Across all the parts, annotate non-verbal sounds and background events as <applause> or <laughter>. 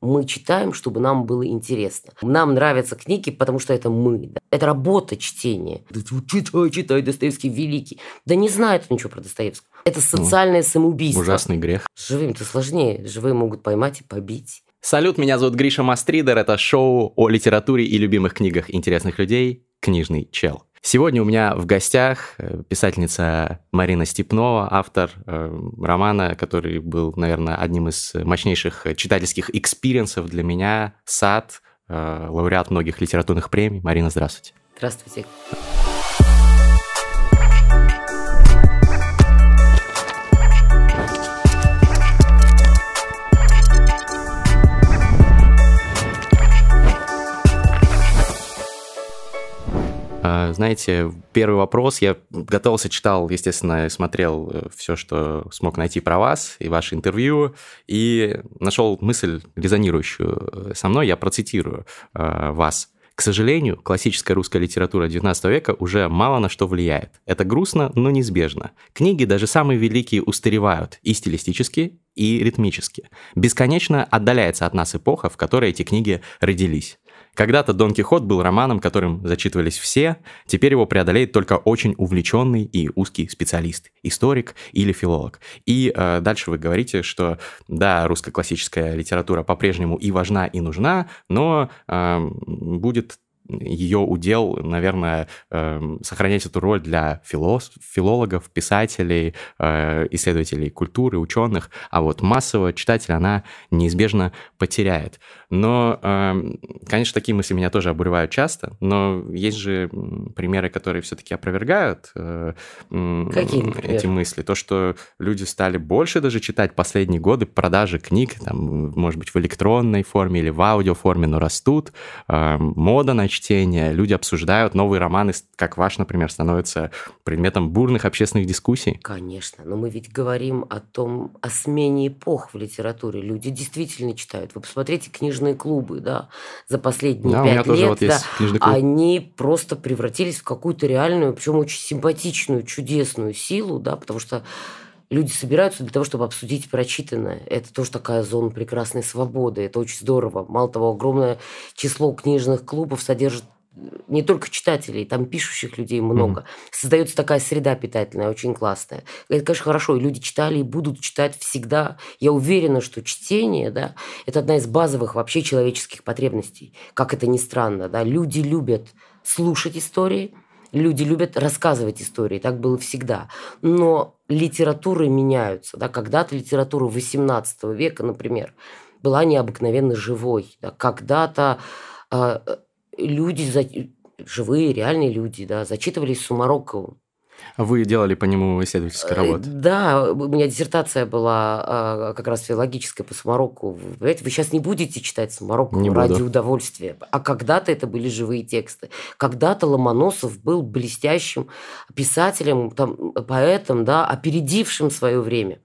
Мы читаем, чтобы нам было интересно. Нам нравятся книги, потому что это мы. Да? Это работа чтения. Читай, читай, Достоевский великий. Да не знает он ничего про Достоевского. Это ну, социальное ну, самоубийство. Ужасный грех. Живым-то сложнее. Живые могут поймать и побить. Салют, меня зовут Гриша Мастридер. Это шоу о литературе и любимых книгах интересных людей «Книжный чел». Сегодня у меня в гостях э, писательница Марина Степнова, автор э, романа, который был, наверное, одним из мощнейших читательских экспириенсов для меня, «Сад», э, лауреат многих литературных премий. Марина, здравствуйте. Здравствуйте. Знаете, первый вопрос. Я готовился, читал, естественно, смотрел э, все, что смог найти про вас и ваше интервью, и нашел мысль, резонирующую э, со мной. Я процитирую э, вас. К сожалению, классическая русская литература XIX века уже мало на что влияет. Это грустно, но неизбежно. Книги, даже самые великие, устаревают и стилистически, и ритмически. Бесконечно отдаляется от нас эпоха, в которой эти книги родились. Когда-то Дон Кихот был романом, которым зачитывались все, теперь его преодолеет только очень увлеченный и узкий специалист, историк или филолог. И э, дальше вы говорите, что да, русская классическая литература по-прежнему и важна, и нужна, но э, будет ее удел, наверное, эм, сохранять эту роль для филос, филологов, писателей, э, исследователей культуры, ученых, а вот массового читателя она неизбежно потеряет. Но, эм, конечно, такие мысли меня тоже обуревают часто, но есть же примеры, которые все-таки опровергают э, Какие, эти мысли. То, что люди стали больше даже читать последние годы, продажи книг, там, может быть, в электронной форме или в аудиоформе, но растут, эм, мода на чтения, люди обсуждают новые романы, как ваш, например, становится предметом бурных общественных дискуссий. Конечно, но мы ведь говорим о том, о смене эпох в литературе. Люди действительно читают. Вы посмотрите книжные клубы, да, за последние да, пять лет, вот да, они просто превратились в какую-то реальную, причем очень симпатичную, чудесную силу, да, потому что люди собираются для того, чтобы обсудить прочитанное. Это тоже такая зона прекрасной свободы. Это очень здорово. Мало того, огромное число книжных клубов содержит не только читателей, там пишущих людей много. Mm-hmm. Создается такая среда питательная, очень классная. Это, конечно, хорошо, и люди читали и будут читать всегда. Я уверена, что чтение, да, это одна из базовых вообще человеческих потребностей. Как это ни странно, да, люди любят слушать истории, Люди любят рассказывать истории, так было всегда. Но литературы меняются. Да? Когда-то литература XVIII века, например, была необыкновенно живой. Да? Когда-то э, люди, за... живые, реальные люди, да, зачитывались Сумароковым. Вы делали по нему исследовательскую э, работу? Да, у меня диссертация была а, как раз филологическая по Самароку. Вы, вы сейчас не будете читать Самароку не ради буду. удовольствия. А когда-то это были живые тексты. Когда-то Ломоносов был блестящим писателем, там, поэтом, да, опередившим свое время.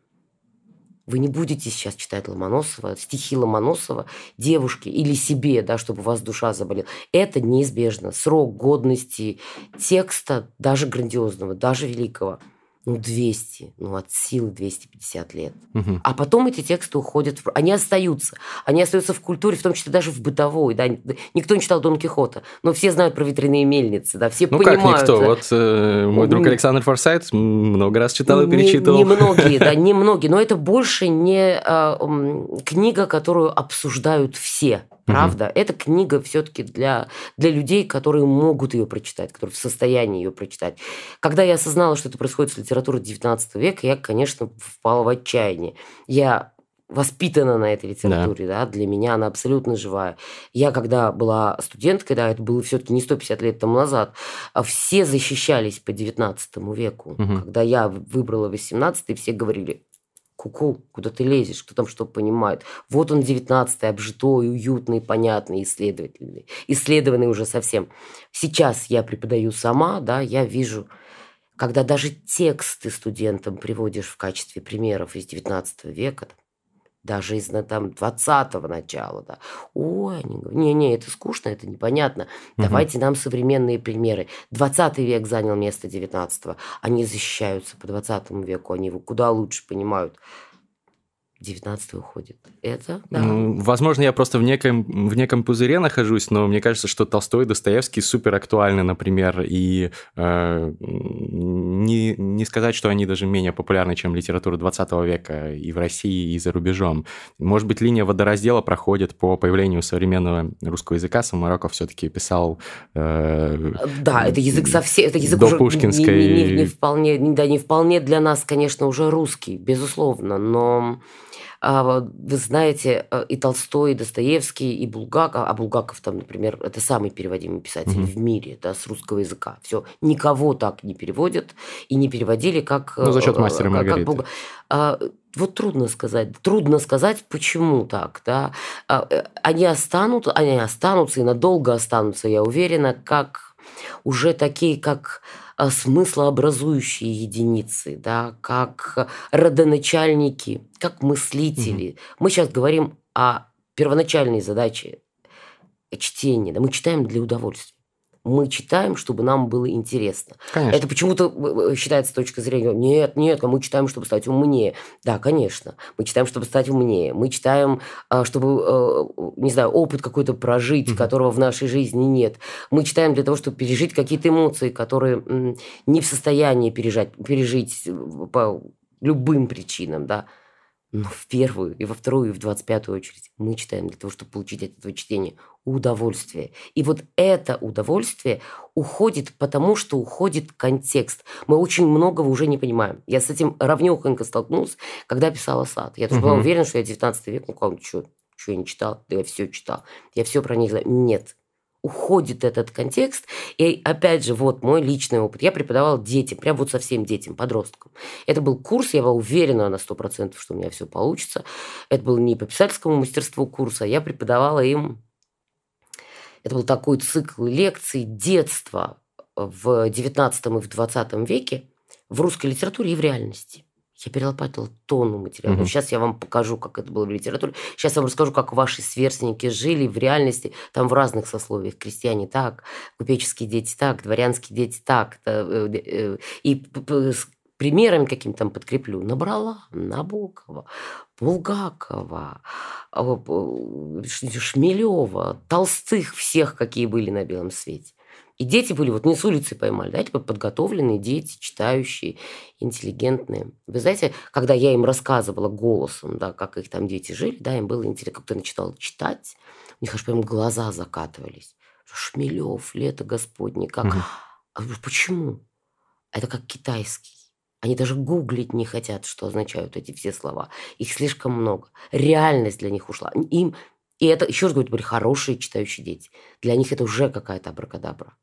Вы не будете сейчас читать Ломоносова, стихи Ломоносова девушке или себе, да, чтобы у вас душа заболела. Это неизбежно. Срок годности текста, даже грандиозного, даже великого – ну, 200, ну, от силы 250 лет. Угу. А потом эти тексты уходят, в... они остаются. Они остаются в культуре, в том числе даже в бытовой. Да? Никто не читал Дон Кихота, но все знают про ветряные мельницы, да, все ну, понимают. Ну, как никто. Вот э, мой друг Александр Форсайт много раз читал и перечитывал. Немногие, да, <laughs> немногие. Но это больше не э, книга, которую обсуждают все. Правда, угу. эта книга все-таки для, для людей, которые могут ее прочитать, которые в состоянии ее прочитать. Когда я осознала, что это происходит с литературой XIX века, я, конечно, впала в отчаяние. Я воспитана на этой литературе, да. да, для меня она абсолютно живая. Я когда была студенткой, да, это было все-таки не 150 лет тому назад, а все защищались по 19 веку. Угу. Когда я выбрала 18 все говорили, Ку-ку, куда ты лезешь, кто там что понимает. Вот он, 19-й, обжитой, уютный, понятный, исследовательный. Исследованный уже совсем. Сейчас я преподаю сама, да, я вижу, когда даже тексты студентам приводишь в качестве примеров из 19 века, даже из там 20-го начала, да. Ой, они говорят, не-не, это скучно, это непонятно. Угу. Давайте нам современные примеры. 20 век занял место 19-го. Они защищаются по 20 веку, они его куда лучше понимают. 19 уходит. Это, да. Ну, возможно, я просто в неком, в неком пузыре нахожусь, но мне кажется, что Толстой и Достоевский супер актуальны, например, и э, не, не сказать, что они даже менее популярны, чем литература 20 века и в России, и за рубежом. Может быть, линия водораздела проходит по появлению современного русского языка. Самароков все-таки писал... Э, да, это язык совсем... Это язык до уже пушкинской... не, не, не, вполне, да, не вполне для нас, конечно, уже русский, безусловно, но вы знаете, э, и Толстой, и Достоевский, и Булгаков, а Булгаков там, например, это самый переводимый писатель угу. в мире, да, с русского языка. Все, никого так не переводят и не переводили, как... Ну, за счет э, мастера как, Маргариты. Как Булгаков. А, вот трудно сказать. Трудно сказать, почему так. Да? А, э, они, останут, они останутся и надолго останутся, я уверена, как уже такие, как а, смыслообразующие единицы, да, как родоначальники, как мыслители. Угу. Мы сейчас говорим о первоначальной задаче чтения. Да, мы читаем для удовольствия мы читаем, чтобы нам было интересно. Конечно. Это почему-то э, э, считается с точки зрения, нет, нет, мы читаем, чтобы стать умнее. Да, конечно, мы читаем, чтобы стать умнее. Мы читаем, а, чтобы, э, не знаю, опыт какой-то прожить, угу. которого в нашей жизни нет. Мы читаем для того, чтобы пережить какие-то эмоции, которые не в состоянии пережать, пережить по любым причинам, да. Но в первую, и во вторую, и в двадцать пятую очередь мы читаем для того, чтобы получить от этого чтения удовольствие. И вот это удовольствие уходит, потому что уходит контекст. Мы очень многого уже не понимаем. Я с этим равнёхонько столкнулся, когда писала «Сад». Я тоже угу. была уверена, что я 19 век, ну как, что, что я не читал? Да я все читал. Я все про них знаю. Нет уходит этот контекст. И опять же, вот мой личный опыт. Я преподавал детям, прям вот совсем детям, подросткам. Это был курс, я была уверена на 100%, что у меня все получится. Это был не по писательскому мастерству курса, я преподавала им... Это был такой цикл лекций детства в 19 и в 20 веке в русской литературе и в реальности. Я перелопатила тонну материала. Угу. Сейчас я вам покажу, как это было в литературе. Сейчас я вам расскажу, как ваши сверстники жили в реальности, там в разных сословиях. Крестьяне так, купеческие дети так, дворянские дети так. Э, э, и примерами каким-то там подкреплю. Набрала Набокова, Булгакова, а, Шмелева, Толстых всех, какие были на белом свете. И дети были, вот не с улицы поймали, да, типа подготовленные дети, читающие, интеллигентные. Вы знаете, когда я им рассказывала голосом, да, как их там дети жили, да, им было интересно, как-то начитал читать, у них аж прям глаза закатывались. Шмелев, лето Господне, как... Угу. А почему? Это как китайский. Они даже гуглить не хотят, что означают эти все слова. Их слишком много. Реальность для них ушла. Им и это, еще раз говорю, были хорошие читающие дети. Для них это уже какая-то абракадабра.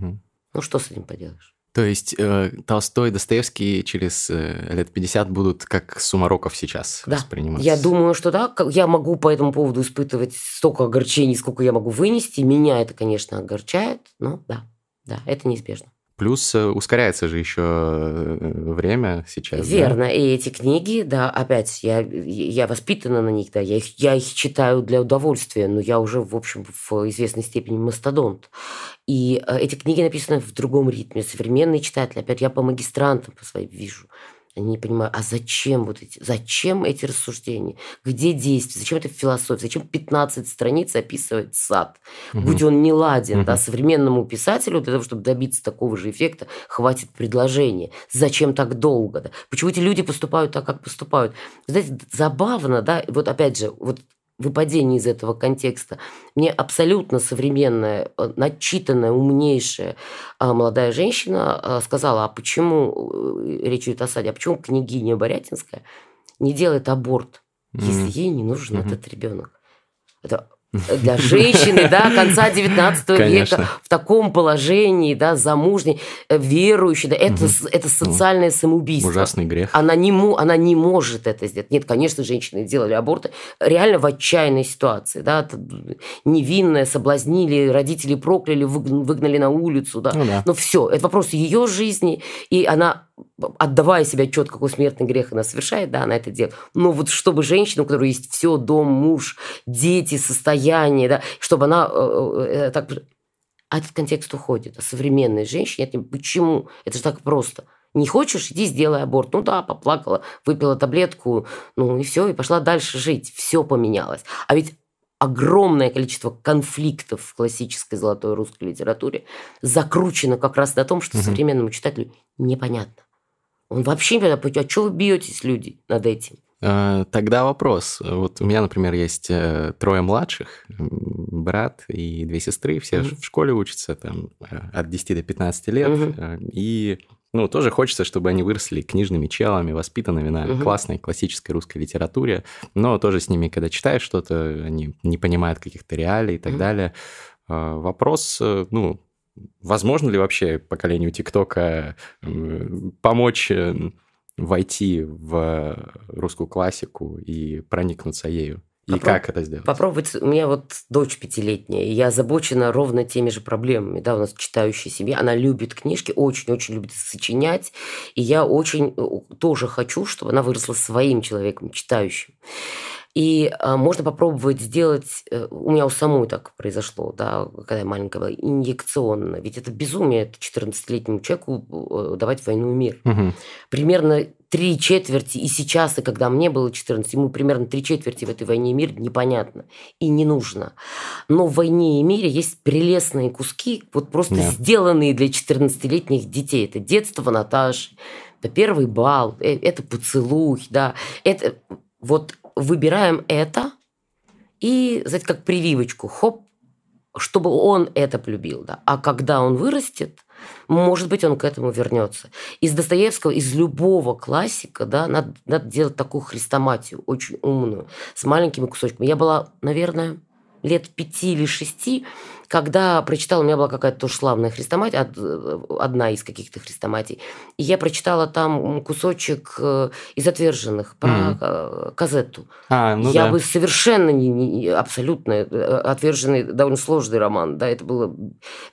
Угу. Ну, что с этим поделаешь? То есть э, Толстой и Достоевский через э, лет 50 будут как Сумароков сейчас да. восприниматься? Я думаю, что да. Я могу по этому поводу испытывать столько огорчений, сколько я могу вынести. Меня это, конечно, огорчает, но да, да, это неизбежно. Плюс э, ускоряется же еще э, время сейчас. Верно. Да? И эти книги, да, опять, я, я воспитана на них, да, я их, я их читаю для удовольствия, но я уже, в общем, в известной степени мастодонт. И э, эти книги написаны в другом ритме. Современный читатель, опять я по магистрантам по своим вижу. Они не понимают, а зачем вот эти, зачем эти рассуждения? Где действие? Зачем это философия? Зачем 15 страниц описывать сад? Угу. Будь он не ладен, угу. да, современному писателю для того, чтобы добиться такого же эффекта, хватит предложения. Зачем так долго? Да? Почему эти люди поступают так, как поступают? Знаете, забавно, да, вот опять же, вот выпадение из этого контекста. Мне абсолютно современная, э, начитанная, умнейшая а, молодая женщина а, сказала, а почему, э, речь идет о саде, а почему княгиня Борятинская не делает аборт, mm-hmm. если ей не нужен mm-hmm. этот ребенок? Это для женщины, да, конца 19 века в таком положении, да, замужней, э, верующей, да, это, угу. это социальное самоубийство. Ужасный грех. Она не, она не может это сделать. Нет, конечно, женщины делали аборты реально в отчаянной ситуации, да, невинная, соблазнили, родители прокляли, выгнали на улицу, да. Ну, да. Но все, это вопрос ее жизни, и она отдавая себе отчет, какой смертный грех она совершает, да, она это делает. Но вот чтобы женщина, у которой есть все, дом, муж, дети, состояние, да, чтобы она э, э, так... А этот контекст уходит. А современной женщине, это почему? Это же так просто. Не хочешь, иди сделай аборт. Ну да, поплакала, выпила таблетку, ну и все, и пошла дальше жить. Все поменялось. А ведь огромное количество конфликтов в классической золотой русской литературе закручено как раз на том, что угу. современному читателю непонятно. Он вообще не понимает, а что вы бьетесь, люди, над этим? А, тогда вопрос. Вот у меня, например, есть э, трое младших, брат и две сестры, все mm в школе учатся там э, от 10 до 15 лет, mm и ну, тоже хочется, чтобы они выросли книжными челами, воспитанными на угу. классной классической русской литературе, но тоже с ними, когда читаешь что-то, они не понимают каких-то реалий и так угу. далее. Вопрос, ну, возможно ли вообще поколению ТикТока помочь э, войти в русскую классику и проникнуться ею? И Попроб... как это сделать? Попробовать. У меня вот дочь пятилетняя, и я озабочена ровно теми же проблемами. Да, у нас читающая семья, она любит книжки, очень-очень любит сочинять, и я очень э, тоже хочу, чтобы она выросла своим человеком, читающим. И а, можно попробовать сделать, э, у меня у самой так произошло, да, когда я маленькая была, инъекционно. Ведь это безумие, это 14-летнему человеку э, давать войну и мир. Угу. Примерно три четверти, и сейчас, и когда мне было 14, ему примерно три четверти в этой войне и мир непонятно и не нужно. Но в войне и мире есть прелестные куски, вот просто да. сделанные для 14-летних детей. Это детство Наташи, это первый бал, э, это поцелуй, да, это вот выбираем это и, знаете, как прививочку, хоп, чтобы он это полюбил, да. А когда он вырастет, может быть, он к этому вернется. Из Достоевского, из любого классика, да, надо, надо делать такую хрестоматию, очень умную, с маленькими кусочками. Я была, наверное, лет пяти или шести, когда прочитала, у меня была какая-то тоже славная хрестоматия, одна из каких-то хрестоматий, и я прочитала там кусочек э, из «Отверженных» про mm. Казетту. А, ну я да. бы совершенно не, не абсолютно э, «Отверженный» довольно сложный роман, да, это было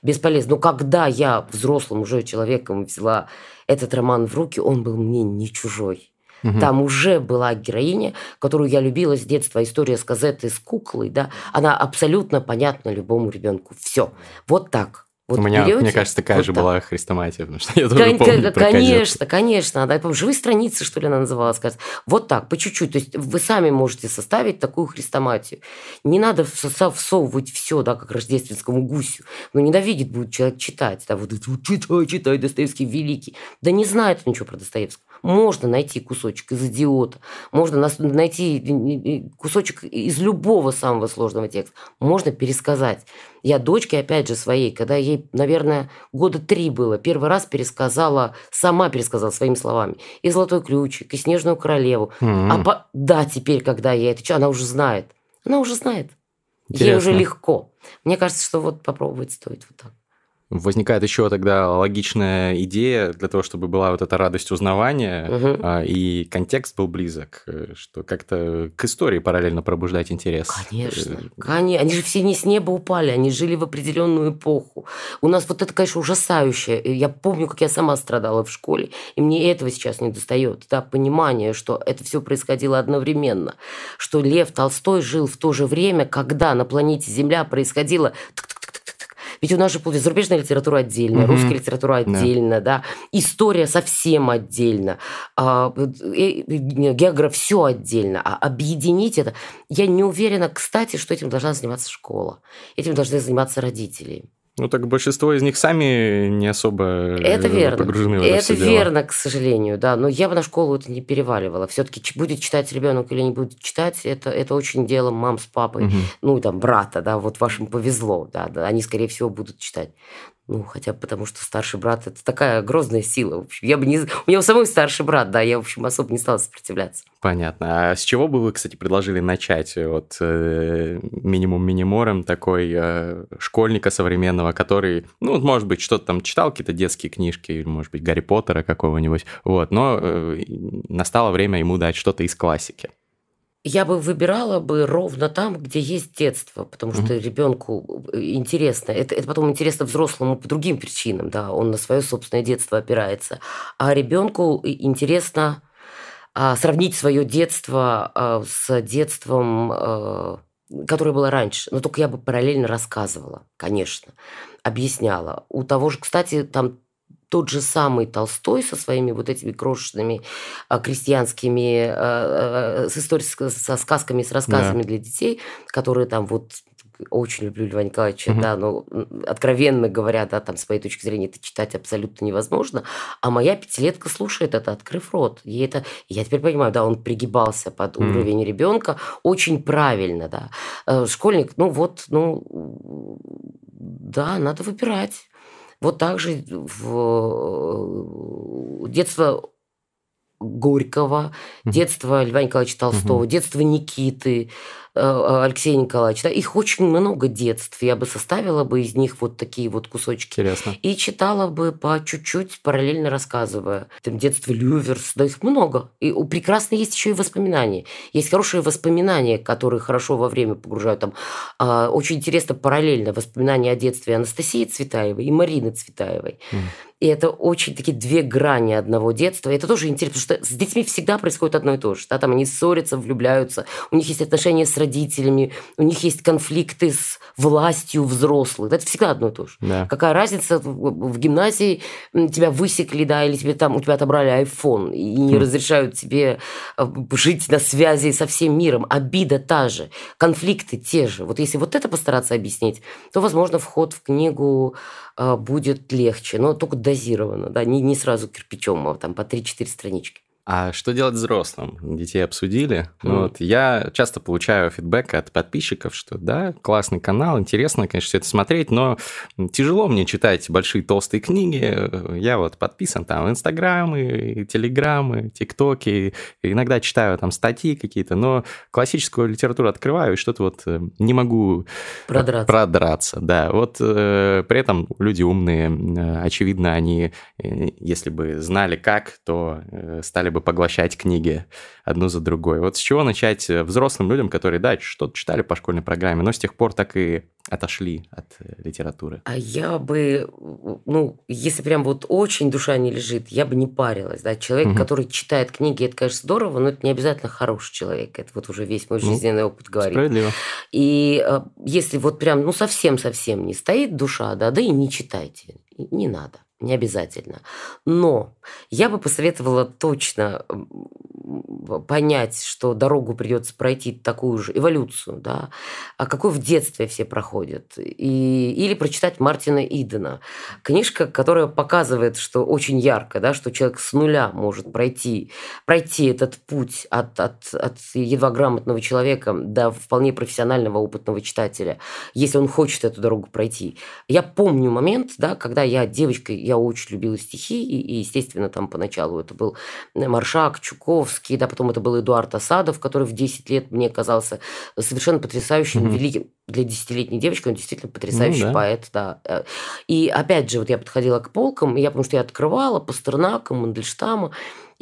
бесполезно. Но когда я взрослым уже человеком взяла этот роман в руки, он был мне не чужой. Угу. Там уже была героиня, которую я любила с детства. История с газеты с куклой, да, она абсолютно понятна любому ребенку. Все. Вот так. Вот У меня, берете, мне кажется, такая вот же так. была хрестоматия, потому что я тоже Кон- помню про Конечно, конечно. Да, помню, живые страницы, что ли, она называлась. Вот так, по чуть-чуть. То есть вы сами можете составить такую хрестоматию. Не надо всовывать все, да, как рождественскому гусю. Но ненавидит будет человек читать. Да, вот читай, читай, Достоевский великий. Да не знает он ничего про Достоевского. Можно найти кусочек из «Идиота», можно найти кусочек из любого самого сложного текста, можно пересказать. Я дочке, опять же, своей, когда ей, наверное, года три было, первый раз пересказала, сама пересказала своими словами. И «Золотой ключик», и «Снежную королеву». Mm-hmm. А по... да, теперь, когда я это... Она уже знает. Она уже знает. Интересно. Ей уже легко. Мне кажется, что вот попробовать стоит вот так возникает еще тогда логичная идея для того, чтобы была вот эта радость узнавания, угу. и контекст был близок, э, что как-то к истории параллельно пробуждать интерес. Конечно, э, конечно. Они же все не с неба упали, они жили в определенную эпоху. У нас вот это, конечно, ужасающее. Я помню, как я сама страдала в школе, и мне этого сейчас не достает, да, понимание, что это все происходило одновременно, что Лев Толстой жил в то же время, когда на планете Земля происходило ведь у нас же зарубежная литература отдельно, угу. русская литература отдельно, да. да, история совсем отдельно, а, географ все отдельно, а объединить это, я не уверена, кстати, что этим должна заниматься школа, этим должны заниматься родители. Ну так большинство из них сами не особо это верно. погружены в это Это верно, дело. к сожалению, да. Но я бы на школу это не переваливала. Все-таки будет читать ребенок или не будет читать, это, это очень дело мам с папой, угу. ну там брата, да, вот вашим повезло, да, да, они скорее всего будут читать. Ну, хотя бы потому, что старший брат – это такая грозная сила. В общем, я бы не... У меня у самой старший брат, да, я, в общем, особо не стала сопротивляться. Понятно. А с чего бы вы, кстати, предложили начать? Вот э, минимум минимором такой э, школьника современного, который, ну, может быть, что-то там читал, какие-то детские книжки, или, может быть, Гарри Поттера какого-нибудь, вот, но э, настало время ему дать что-то из классики я бы выбирала бы ровно там, где есть детство, потому что mm-hmm. ребенку э, интересно. Это, это потом интересно взрослому по другим причинам, да, он на свое собственное детство опирается. А ребенку интересно а, сравнить свое детство а, с детством, а, которое было раньше. Но только я бы параллельно рассказывала, конечно, объясняла. У того же, кстати, там тот же самый Толстой со своими вот этими крошечными а, крестьянскими, а, а, с историческими, со сказками, с рассказами да. для детей, которые там вот очень люблю Льва Николаевича, угу. да, но откровенно говоря, да, там с моей точки зрения это читать абсолютно невозможно. А моя пятилетка слушает это, открыв рот. Ей это, я теперь понимаю, да, он пригибался под угу. уровень ребенка очень правильно, да. Э, школьник, ну вот, ну, да, надо выбирать. Вот так же в детство Горького, детство Льва Николаевича Толстого, детство Никиты, Э, э, Алексея Николаевича. Да? Их очень много детств. Я бы составила бы из них вот такие вот кусочки. Интересно. И читала бы по чуть-чуть, параллельно рассказывая. Там детство Люверс, да их много. И у прекрасно есть еще и воспоминания. Есть хорошие воспоминания, которые хорошо во время погружают. Там э, очень интересно параллельно воспоминания о детстве Анастасии Цветаевой и Марины Цветаевой. Mm. И это очень такие две грани одного детства. И это тоже интересно, потому что с детьми всегда происходит одно и то же. Да? Там они ссорятся, влюбляются, у них есть отношения с родителями, у них есть конфликты с властью взрослых. Это всегда одно и то же. Да. Какая разница, в гимназии тебя высекли, да, или тебе там, у тебя отобрали iPhone и не хм. разрешают тебе э, жить на связи со всем миром. Обида та же, конфликты те же. Вот если вот это постараться объяснить, то, возможно, вход в книгу будет легче, но только дозированно, да, не, не сразу кирпичом, а там по 3-4 странички. А что делать взрослым? Детей обсудили. Mm. Ну, вот я часто получаю фидбэк от подписчиков, что да, классный канал, интересно, конечно, все это смотреть, но тяжело мне читать большие толстые книги. Я вот подписан там в Инстаграмы, Телеграмы, ТикТоки, иногда читаю там статьи какие-то, но классическую литературу открываю и что-то вот э, не могу продраться. продраться да, вот э, при этом люди умные, э, очевидно, они, э, если бы знали как, то стали бы поглощать книги одну за другой. Вот с чего начать э, взрослым людям, которые, да, что-то читали по школьной программе, но с тех пор так и отошли от э, литературы? А я бы, ну, если прям вот очень душа не лежит, я бы не парилась, да. Человек, угу. который читает книги, это, конечно, здорово, но это не обязательно хороший человек. Это вот уже весь мой ну, жизненный ну, опыт говорит. Справедливо. И э, если вот прям, ну, совсем-совсем не стоит душа, да, да и не читайте, не надо не обязательно. Но я бы посоветовала точно понять, что дорогу придется пройти такую же эволюцию, да, а какой в детстве все проходят. И, или прочитать Мартина Идена. Книжка, которая показывает, что очень ярко, да, что человек с нуля может пройти, пройти этот путь от, от, от едва грамотного человека до вполне профессионального опытного читателя, если он хочет эту дорогу пройти. Я помню момент, да, когда я девочкой, я очень любила стихи, и, и естественно, там поначалу это был Маршак, Чуковский, да, потом это был Эдуард Осадов, который в 10 лет мне казался совершенно потрясающим, mm-hmm. великим для десятилетней девочки, он действительно потрясающий ну, да. поэт, да. Э, и опять же, вот я подходила к полкам, я, потому что я открывала Пастернака, Мандельштама,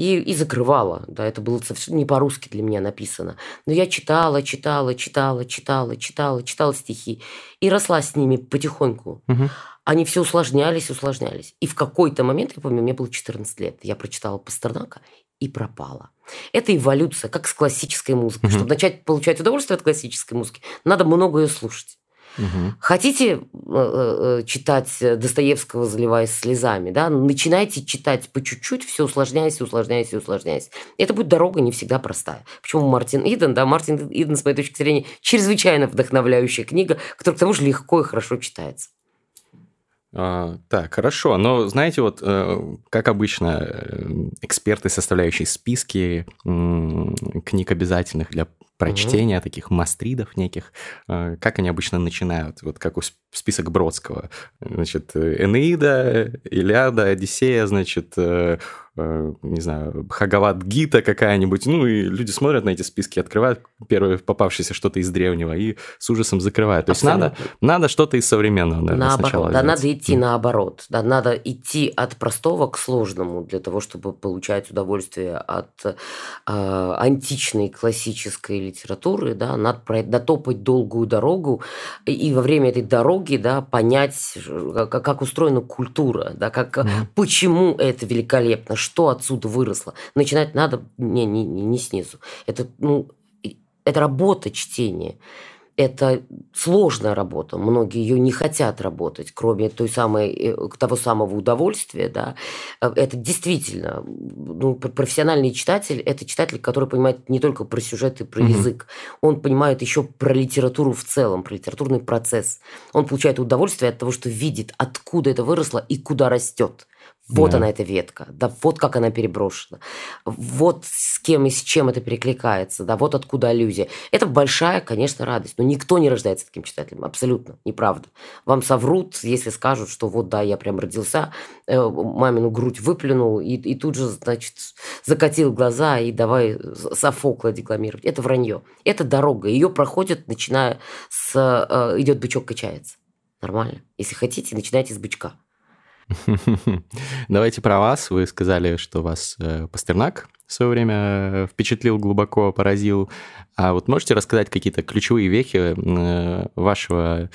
и, и закрывала. Да, это было совершенно не по-русски для меня написано. Но я читала, читала, читала, читала, читала, читала стихи. И росла с ними потихоньку. Угу. Они все усложнялись, усложнялись. И в какой-то момент, я помню, мне было 14 лет, я прочитала Пастернака и пропала. Это эволюция, как с классической музыкой. Угу. Чтобы начать получать удовольствие от классической музыки, надо много ее слушать. Угу. Хотите э, э, читать Достоевского, заливаясь слезами, да, начинайте читать по чуть-чуть, все усложняясь, усложняясь, усложняясь. Это будет дорога не всегда простая. Почему Мартин Иден, да, Мартин Иден, с моей точки зрения, чрезвычайно вдохновляющая книга, которая к тому же легко и хорошо читается. А, так, хорошо. Но знаете, вот э, как обычно, э, эксперты, составляющие списки книг обязательных для прочтения, угу. таких мастридов неких, э, как они обычно начинают, вот как у список Бродского. Значит, Энеида, Илиада, Одиссея, значит, не знаю, Хагават Гита какая-нибудь, ну и люди смотрят на эти списки, открывают первое попавшееся что-то из древнего и с ужасом закрывают. То есть надо, надо что-то из современного, наверное, наоборот, сначала да, надо идти наоборот, да, надо идти от простого к сложному для того, чтобы получать удовольствие от э, античной классической литературы, да, надо дотопать долгую дорогу и во время этой дороги, да, понять, как, как устроена культура, да, как, mm. почему это великолепно, что отсюда выросло. Начинать надо не, не, не снизу. Это, ну, это работа чтения. Это сложная работа, многие ее не хотят работать, кроме той самой, э, того самого удовольствия, да. Э, это действительно, ну, профессиональный читатель – это читатель, который понимает не только про сюжет и про угу. язык, он понимает еще про литературу в целом, про литературный процесс. Он получает удовольствие от того, что видит, откуда это выросло и куда растет. Вот да. она, эта ветка, да, вот как она переброшена, вот с кем и с чем это перекликается, да, вот откуда аллюзия. Это большая, конечно, радость, но никто не рождается таким читателем, абсолютно, неправда. Вам соврут, если скажут, что вот, да, я прям родился, э, мамину грудь выплюнул и, и тут же, значит, закатил глаза и давай Софокла декламировать. Это вранье, это дорога, ее проходит, начиная с... Э, идет бычок качается. Нормально. Если хотите, начинайте с бычка. <laughs> Давайте про вас. Вы сказали, что вас э, Пастернак в свое время э, впечатлил глубоко, поразил. А вот можете рассказать какие-то ключевые вехи э, вашего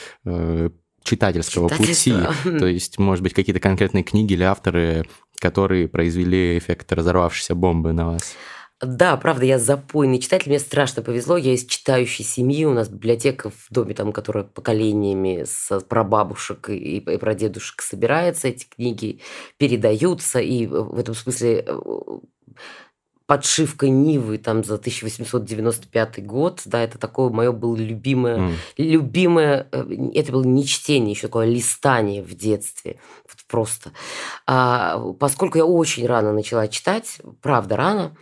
читательского пути? <laughs> То есть, может быть, какие-то конкретные книги или авторы, которые произвели эффект разорвавшейся бомбы на вас? Да, правда, я запойный читатель, мне страшно повезло, я из читающей семьи, у нас библиотека в доме, там, которая поколениями с прабабушек и, и прадедушек собирается, эти книги передаются, и в этом смысле э, подшивка Нивы там за 1895 год, да, это такое мое было любимое, mm. любимое, э, это было не чтение, еще такое листание в детстве, вот просто. А, поскольку я очень рано начала читать, правда, рано,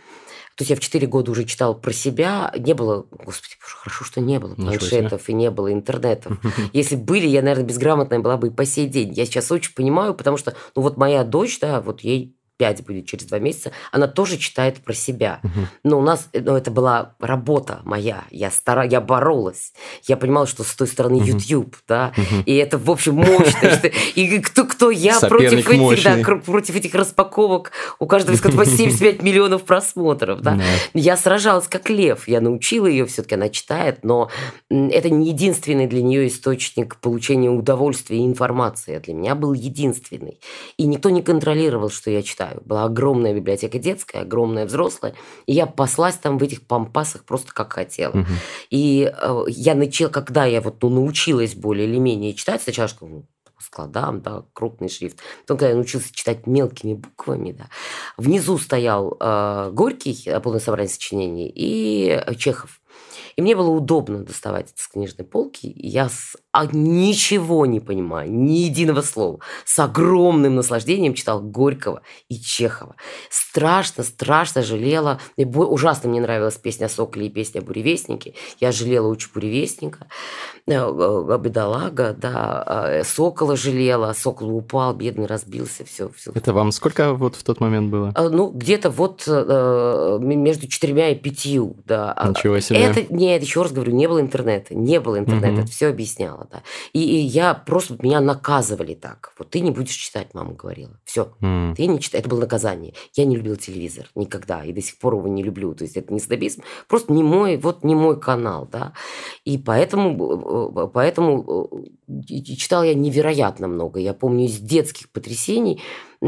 то есть я в 4 года уже читал про себя. Не было, господи, боже, хорошо, что не было планшетов и не было интернетов. <laughs> Если были, я, наверное, безграмотная была бы и по сей день. Я сейчас очень понимаю, потому что, ну вот моя дочь, да, вот ей 5 будет через два месяца, она тоже читает про себя. Угу. Но у нас, ну, это была работа моя, я стара, я боролась, я понимала, что с той стороны угу. YouTube, да, угу. и это, в общем, мощно. И кто, кто я против этих, да, против этих распаковок, у каждого из которых 75 <laughs> миллионов просмотров, да. Я сражалась как лев, я научила ее, все-таки она читает, но это не единственный для нее источник получения удовольствия и информации, а для меня был единственный. И никто не контролировал, что я читаю читаю. Была огромная библиотека детская, огромная взрослая, и я паслась там в этих пампасах просто как хотела. Угу. И э, я начала, когда я вот ну, научилась более или менее читать, сначала что ну, складам, да, крупный шрифт. Потом, когда я научился читать мелкими буквами, да, внизу стоял э, Горький, полное собрание сочинений, и Чехов. И мне было удобно доставать это с книжной полки. И я с... а ничего не понимаю, ни единого слова. С огромным наслаждением читал Горького и Чехова. Страшно, страшно жалела. И ужасно мне нравилась песня «Соколе» и песня «Буревестники». Я жалела очень «Буревестника». Э, э, бедолага, да. Э, Сокола жалела. Сокол упал, бедный, разбился. Все, все. Это вам сколько вот в тот момент было? Ну, где-то вот между четырьмя и пятью, да. Ничего себе. Это нет, еще раз говорю, не было интернета, не было интернета, угу. это все объясняло, да. И, и я просто меня наказывали так. Вот ты не будешь читать, мама говорила. Все, угу. ты не читай. Это было наказание. Я не любила телевизор никогда, и до сих пор его не люблю. То есть это не снобизм, просто не мой, вот не мой канал, да. И поэтому, э, поэтому э, читал я невероятно много. Я помню из детских потрясений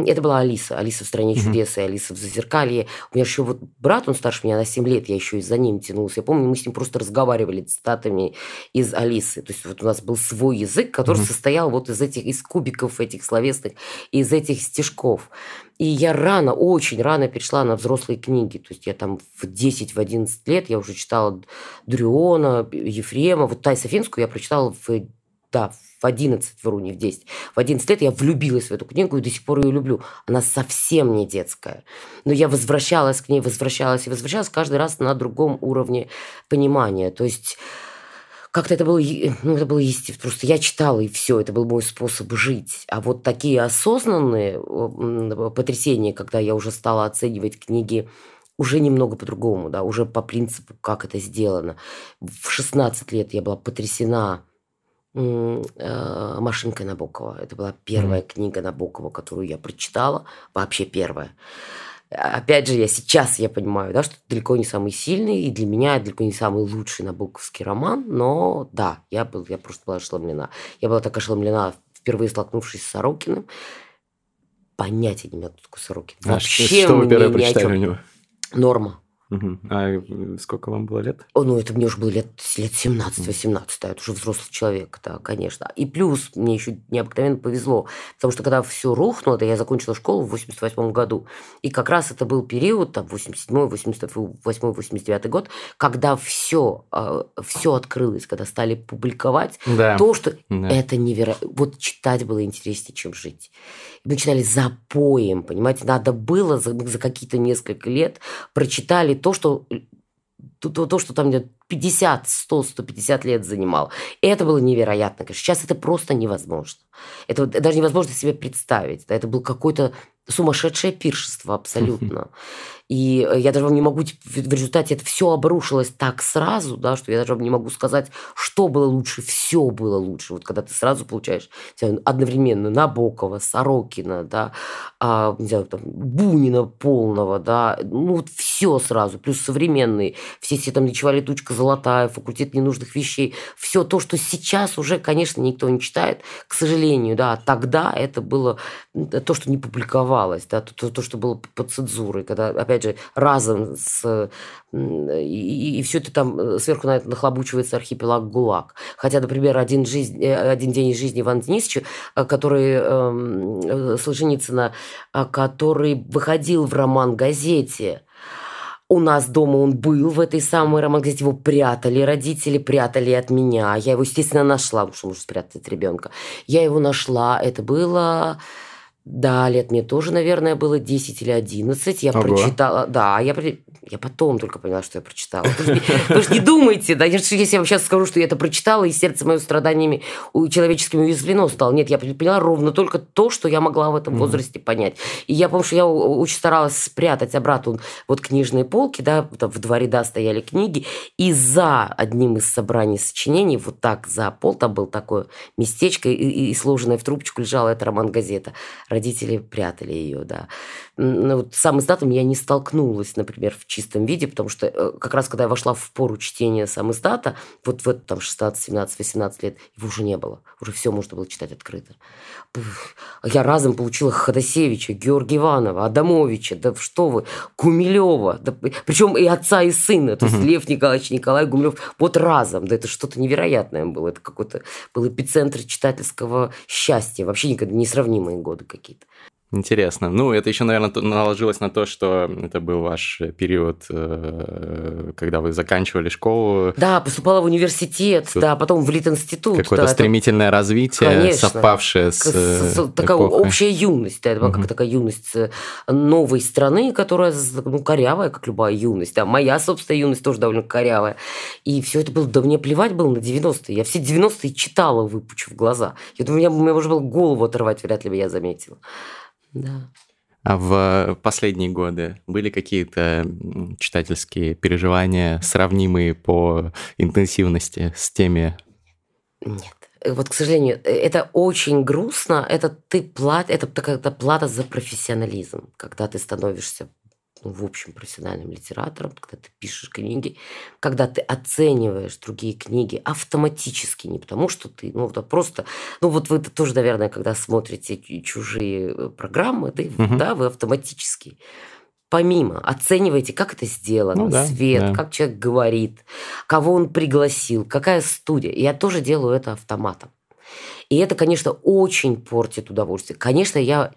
это была Алиса. Алиса в «Стране чудес» и Алиса в «Зазеркалье». У меня еще вот брат, он старше меня на 7 лет, я еще и за ним тянулся. Я помню, мы с ним просто разговаривали цитатами из Алисы. То есть вот у нас был свой язык, который состоял вот из этих, из кубиков этих словесных, из этих стишков. И я рано, очень рано перешла на взрослые книги. То есть я там в 10-11 лет я уже читала Дрюона, Ефрема. Вот Тай Софинскую я прочитала в да, в 11, вру, не в 10. В 11 лет я влюбилась в эту книгу и до сих пор ее люблю. Она совсем не детская. Но я возвращалась к ней, возвращалась и возвращалась каждый раз на другом уровне понимания. То есть как-то это было, ну, это было естественно. Просто я читала, и все, это был мой способ жить. А вот такие осознанные потрясения, когда я уже стала оценивать книги уже немного по-другому, да, уже по принципу, как это сделано. В 16 лет я была потрясена Машинка Набокова. Это была первая mm. книга Набокова, которую я прочитала, вообще первая. Опять же, я сейчас я понимаю, да, что это далеко не самый сильный, и для меня далеко не самый лучший набоковский роман, но да, я, был, я просто была ошеломлена. Я была так ошеломлена, впервые столкнувшись с Сорокиным. Понятия не имела, кто такой Сорокин. А Вообще что вы первое прочитали у него? Норма. Угу. А сколько вам было лет? О, ну, это мне уже было лет, лет 17-18, да, это уже взрослый человек, да, конечно. И плюс мне еще необыкновенно повезло, потому что когда все рухнуло, я закончила школу в 88 году, и как раз это был период, там, 87 88 89 год, когда все, а, все открылось, когда стали публиковать да. то, что да. это невероятно. Вот читать было интереснее, чем жить. Мы читали запоем, понимаете, надо было за, за какие-то несколько лет прочитали то, что то, то, то, что там 50, 100, 150 лет занимал. И это было невероятно. Сейчас это просто невозможно. Это даже невозможно себе представить. Это был какой-то сумасшедшее пиршество абсолютно. <laughs> И э, я даже вам не могу, в результате это все обрушилось так сразу, да, что я даже вам не могу сказать, что было лучше. Все было лучше. Вот когда ты сразу получаешь одновременно Набокова, Сорокина, да, а, не знаю, там, Бунина полного, да, ну вот все сразу, плюс современные, все эти там Ничего летучка золотая, факультет ненужных вещей, все то, что сейчас уже, конечно, никто не читает, к сожалению, да, тогда это было то, что не публиковалось, да, то, то что было под цензурой, когда, опять опять же, разом с... И, и все это там э, сверху на это нахлобучивается архипелаг ГУЛАГ. Хотя, например, «Один, жизнь, э, один день из жизни Ивана Денисовича, э, который э, Солженицына, который выходил в роман-газете, у нас дома он был в этой самой роман-газете, его прятали, родители прятали от меня. Я его, естественно, нашла, потому что можно спрятать ребенка. Я его нашла, это было да, лет мне тоже, наверное, было 10 или 11. Я Ого. прочитала... Да, я, я потом только поняла, что я прочитала. Вы же не думайте, да, если я вам сейчас скажу, что я это прочитала, и сердце мое страданиями человеческими уязвлено стало. Нет, я поняла ровно только то, что я могла в этом возрасте понять. И я помню, что я очень старалась спрятать обратно вот книжные полки, да, там в два ряда стояли книги, и за одним из собраний сочинений, вот так за пол, там был такое местечко, и, и сложенное в трубочку лежала эта роман-газета родители прятали ее, да. Ну, вот сам издатом я не столкнулась, например, в чистом виде, потому что э, как раз когда я вошла в пору чтения сам издата, вот в это там 16, 17, 18 лет, его уже не было. Уже все можно было читать открыто. Я разом получила Ходосевича, Георгия Иванова, Адамовича, да что вы, Гумилева, да, причем и отца, и сына, то есть Лев Николаевич Николай Гумилев, вот разом, да это что-то невероятное было, это какой-то был эпицентр читательского счастья, вообще никогда несравнимые годы какие-то. Интересно. Ну, это еще, наверное, наложилось на то, что это был ваш период, э, когда вы заканчивали школу. Да, поступала в университет, Тут да, потом в Литинститут. Какое-то да, стремительное это... развитие, Конечно. совпавшее с, с, с Такая общая юность, да, это была угу. как такая юность э, новой страны, которая, ну, корявая, как любая юность. Да, моя собственная юность тоже довольно корявая. И все это было, да мне плевать было на 90-е. Я все 90-е читала, выпучив глаза. Я думаю, меня, меня уже было голову оторвать, вряд ли бы я заметила. Да. А в последние годы были какие-то читательские переживания, сравнимые по интенсивности с теми? Нет. Вот, к сожалению, это очень грустно. Это ты плат, это такая плата за профессионализм, когда ты становишься ну, в общем, профессиональным литератором, когда ты пишешь книги, когда ты оцениваешь другие книги автоматически, не потому что ты, ну, вот просто, ну, вот вы тоже, наверное, когда смотрите чужие э, программы, да, угу. да вы автоматически помимо оцениваете, как это сделано, ну, да, свет, да. как человек говорит, кого он пригласил, какая студия. Я тоже делаю это автоматом. И это, конечно, очень портит удовольствие. Конечно, я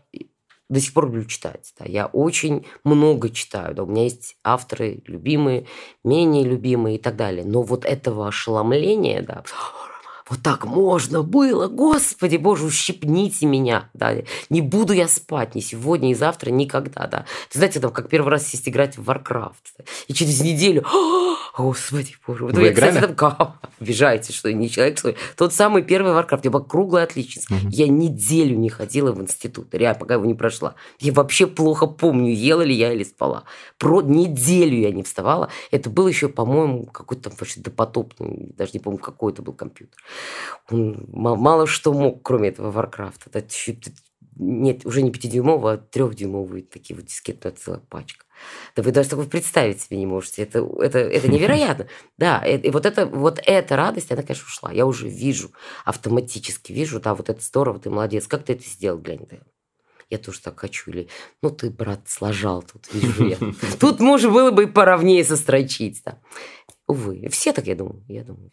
до сих пор люблю читать. Да. Я очень много читаю. Да. У меня есть авторы любимые, менее любимые и так далее. Но вот этого ошеломления, да, вот так можно было, господи боже, ущипните меня, да, не буду я спать ни сегодня, ни завтра, никогда, да. Ты знаете, там, как первый раз сесть играть в Warcraft, да? и через неделю, господи боже, Вы я, играли? кстати, там, обижаете, что не человек, что тот самый первый Warcraft, я была круглая отличница, угу. я неделю не ходила в институт, реально, пока его не прошла, я вообще плохо помню, ела ли я или спала, про неделю я не вставала, это был еще, по-моему, какой-то там вообще допотопный, даже не помню, какой это был компьютер. Он мало что мог, кроме этого Варкрафта. Это нет, уже не пятидюймовый, а трехдюймовые такие вот дискеты, целая пачка. Да вы даже такого представить себе не можете. Это, это, это <laughs> невероятно. Да, и, и вот, это, вот эта радость, она, конечно, ушла. Я уже вижу, автоматически вижу, да, вот это здорово, ты молодец. Как ты это сделал, глянь, ты? я тоже так хочу. Или, ну, ты, брат, сложал тут, вижу я. <laughs> Тут можно было бы и поровнее сострочить. Да. Увы, все так, я думаю, я думаю.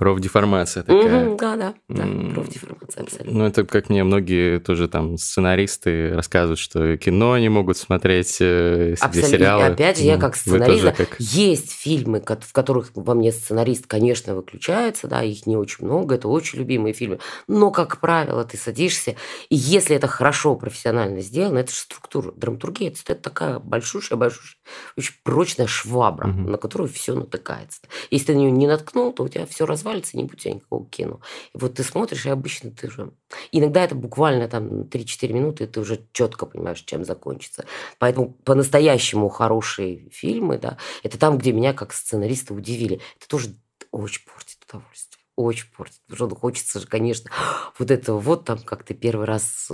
Профдеформация такая. Угу, да, да, да, профдеформация абсолютно. Ну, это как мне многие тоже там сценаристы рассказывают, что кино не могут смотреть, э, абсолютно. сериалы. Опять же, я как сценарист, как... есть фильмы, в которых во мне сценарист, конечно, выключается, да, их не очень много, это очень любимые фильмы, но, как правило, ты садишься, и если это хорошо, профессионально сделано, это же структура, драматургия, это, это такая большущая, большущая, очень прочная швабра, угу. на которую все натыкается. Если ты на нее не наткнул, то у тебя все развалится развалится, не будет тебя никакого кино. И вот ты смотришь, и обычно ты уже... Иногда это буквально там 3-4 минуты, и ты уже четко понимаешь, чем закончится. Поэтому по-настоящему хорошие фильмы, да, это там, где меня как сценариста удивили. Это тоже очень портит удовольствие. Очень портит. Потому что хочется же, конечно, <gasps> вот этого вот там, как ты первый раз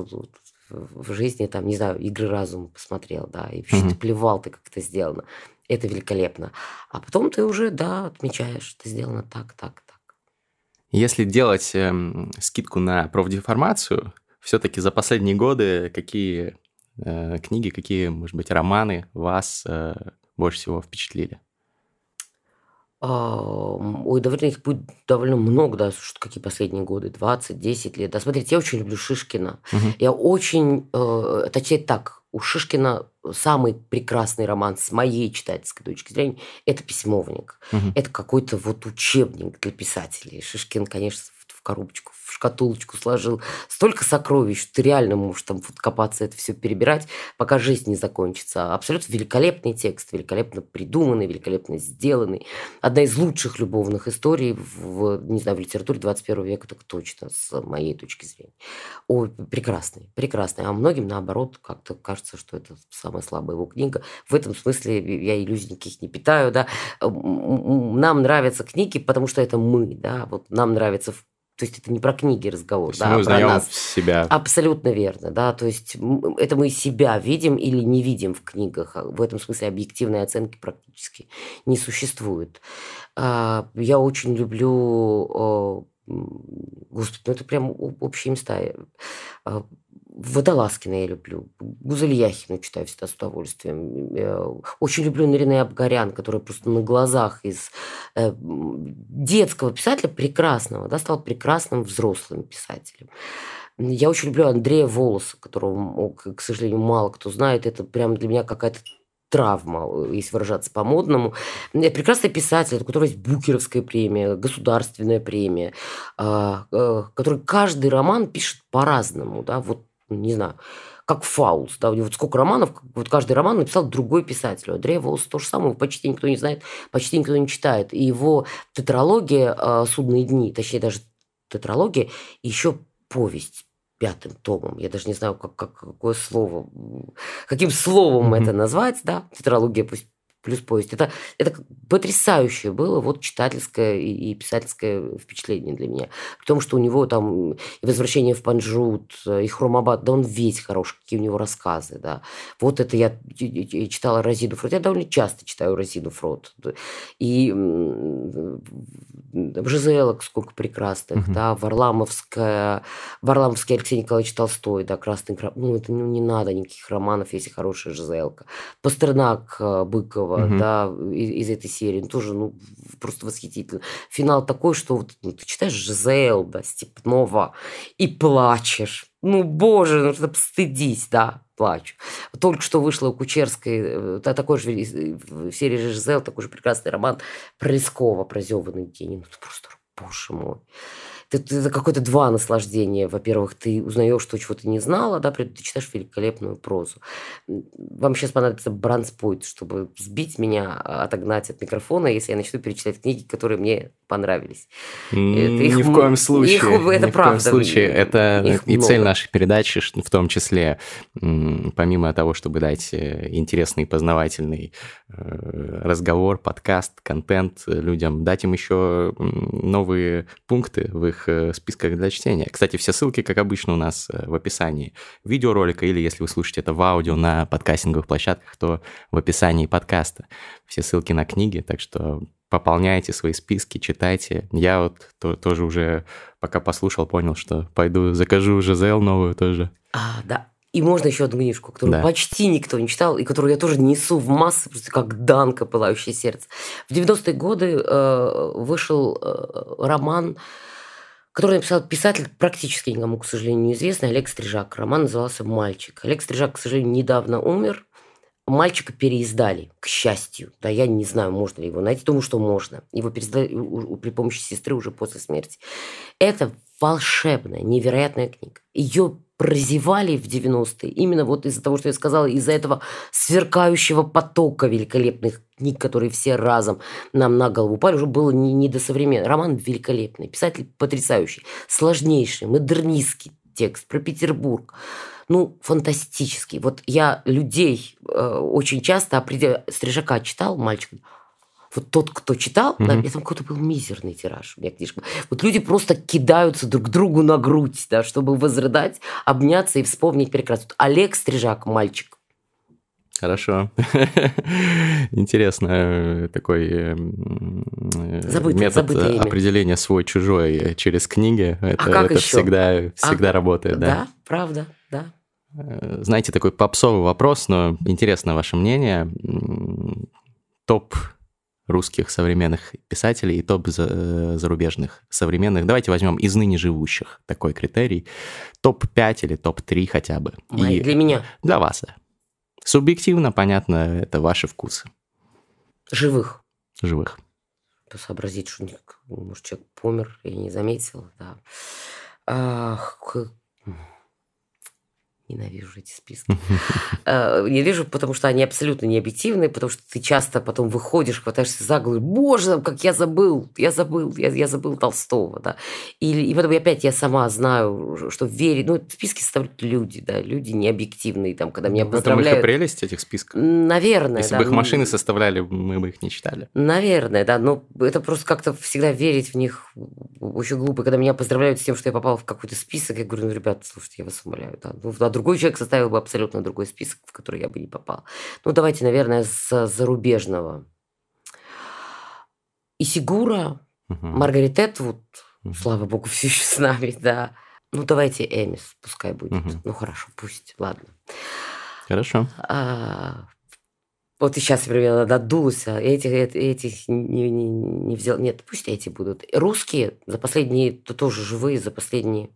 в жизни, там, не знаю, игры разума посмотрел, да, и вообще mm-hmm. ты плевал, ты как это сделано. Это великолепно. А потом ты уже, да, отмечаешь, это сделано так, так, если делать э, скидку на профдеформацию, все-таки за последние годы какие э, книги, какие, может быть, романы вас э, больше всего впечатлили? А, ой, довольно их будет довольно много, да, что какие последние годы, 20, 10 лет. Да, смотрите, я очень люблю Шишкина. Угу. Я очень, э, точнее так, у Шишкина самый прекрасный роман с моей читательской точки зрения – это «Письмовник». Угу. Это какой-то вот учебник для писателей. Шишкин, конечно, в коробочку шкатулочку сложил. Столько сокровищ, что ты реально можешь там вот копаться, это все перебирать, пока жизнь не закончится. Абсолютно великолепный текст, великолепно придуманный, великолепно сделанный. Одна из лучших любовных историй в, не знаю, в литературе 21 века, так точно, с моей точки зрения. О, прекрасный, прекрасный. А многим, наоборот, как-то кажется, что это самая слабая его книга. В этом смысле я иллюзий никаких не питаю, да. Нам нравятся книги, потому что это мы, да. Вот нам нравится то есть это не про книги разговор, да, мы узнаем про нас. себя. Абсолютно верно, да. То есть это мы себя видим или не видим в книгах. А в этом смысле объективной оценки практически не существует. А, я очень люблю Господи, ну это прям общие места. Водолазкина я люблю, Гузельяхину читаю всегда с удовольствием. Очень люблю Нарине Абгарян, которая просто на глазах из э, детского писателя прекрасного, да, стал прекрасным взрослым писателем. Я очень люблю Андрея Волоса, которого, к сожалению, мало кто знает. Это прям для меня какая-то травма, если выражаться по-модному. Это прекрасный писатель, у которого есть Букеровская премия, государственная премия, э, который каждый роман пишет по-разному. Да? Вот не знаю, как Фауст, да, у него вот сколько романов, вот каждый роман написал другой писатель. У Андрея Волоса то же самое, почти никто не знает, почти никто не читает. И его тетралогия э, «Судные дни», точнее даже тетралогия, еще повесть пятым томом. Я даже не знаю, как, как, какое слово, каким словом mm-hmm. это назвать, да, тетралогия пусть плюс повесть. Это, это потрясающее было вот читательское и, и писательское впечатление для меня. При том, что у него там и «Возвращение в Панджут», и «Хромабад», да он весь хороший, какие у него рассказы, да. Вот это я читала Розину Фрот. Я довольно часто читаю Розину Фрот. И Жизелок сколько прекрасных, угу. да, Варламовская, Варламовский Алексей Николаевич Толстой, да, «Красный граб». Ну, это ну, не надо никаких романов, если хорошая Жизелка. Пастернак э, Быкова, угу. да, из, из этой серии. Ну, тоже, ну, просто восхитительно. Финал такой, что вот, ну, ты читаешь Жизел, да, Степнова, и плачешь. Ну, боже, ну, что стыдись, да, плачу. Только что вышла у Кучерской э, такой же в серии Жизел, такой же прекрасный роман про Лескова, про Зёванный гений. Ну, просто, боже мой это, это какое-то два наслаждения. Во-первых, ты узнаешь то, чего ты не знала, да, ты читаешь великолепную прозу. Вам сейчас понадобится бранспойт, чтобы сбить меня, а, отогнать от микрофона, если я начну перечислять книги, которые мне понравились. Это их, Ни в коем случае. Их, это Ни правда. В коем случае. Это их и много. цель нашей передачи, в том числе, помимо того, чтобы дать э, интересный, познавательный разговор, подкаст, контент людям, дать им еще новые пункты в их э, списках для чтения. Кстати, все ссылки, как обычно, у нас в описании видеоролика, или если вы слушаете это в аудио на подкастинговых площадках, то в описании подкаста. Все ссылки на книги, так что пополняйте свои списки, читайте. Я вот то, тоже уже, пока послушал, понял, что пойду закажу Жизел новую тоже. А, да. И можно еще одну книжку, которую да. почти никто не читал, и которую я тоже несу в массы, просто как данка, пылающее сердце. В 90-е годы э, вышел э, роман, который написал писатель, практически никому, к сожалению, неизвестный, Олег Стрижак. Роман назывался «Мальчик». Олег Стрижак, к сожалению, недавно умер. Мальчика переиздали, к счастью. Да, я не знаю, можно ли его найти. Думаю, что можно. Его переиздали при помощи сестры уже после смерти. Это волшебная, невероятная книга. Ее прозевали в 90-е именно вот из-за того, что я сказала, из-за этого сверкающего потока великолепных книг, которые все разом нам на голову упали, уже было не, не до современного. Роман великолепный, писатель потрясающий, сложнейший, модернистский текст про Петербург. Ну, фантастический. Вот я людей э, очень часто определяю... Стрижака читал, мальчик, вот тот, кто читал, mm-hmm. да, там какой-то был мизерный тираж у меня книжка. Вот люди просто кидаются друг другу на грудь, да, чтобы возрыдать, обняться и вспомнить прекрасно. Олег Стрижак, мальчик. Хорошо. <laughs> Интересно э, такой э, забытый, метод забытый определения свой-чужой через книги. Это, а как это еще? всегда, всегда а, работает, да? Да, правда, да. Э, знаете, такой попсовый вопрос, но интересно ваше мнение. Топ русских современных писателей и топ э, зарубежных современных. Давайте возьмем из ныне живущих такой критерий. Топ-5 или топ-3 хотя бы. Мои, и для меня. Для вас. Субъективно, понятно, это ваши вкусы. Живых. Живых. Сообразить, что может, человек помер, я не заметил, да. Ах, Ненавижу эти списки. <laughs> Э, ненавижу, потому что они абсолютно не объективные, потому что ты часто потом выходишь, хватаешься за голову, боже, как я забыл, я забыл, я, я забыл Толстого, да. И, и потом опять я сама знаю, что верить, ну, списки составляют люди, да, люди не объективные, там, когда меня поздравляют. В этом их прелесть этих списков? Наверное, Если да. бы их машины составляли, мы бы их не читали. Наверное, да, но это просто как-то всегда верить в них очень глупо. Когда меня поздравляют с тем, что я попала в какой-то список, я говорю, ну, ребята, слушайте, я вас умоляю, да, ну, другой человек составил бы абсолютно другой список, в который я бы не попал. Ну, давайте, наверное, с зарубежного. Исигура, угу. Маргарет Этвуд, угу. слава богу, все еще с нами, да. Ну, давайте Эмис, пускай будет. Угу. Ну, хорошо, пусть, ладно. Хорошо. А, вот и сейчас, например, надулась, а этих, этих не, не, не взял. Нет, пусть эти будут. Русские за последние, то тоже живые, за последние...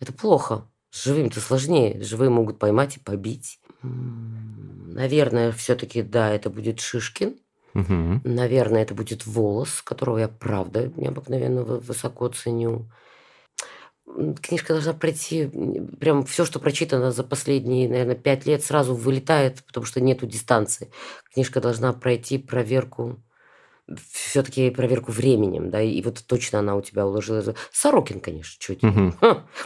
Это плохо. С живыми-то сложнее. Живые могут поймать и побить. Наверное, все-таки, да, это будет Шишкин. Угу. Наверное, это будет Волос, которого я, правда, необыкновенно высоко ценю. Книжка должна пройти, прям все, что прочитано за последние, наверное, пять лет, сразу вылетает, потому что нету дистанции. Книжка должна пройти проверку все-таки проверку временем, да, и вот точно она у тебя уложилась. Сорокин, конечно, чуть. Угу.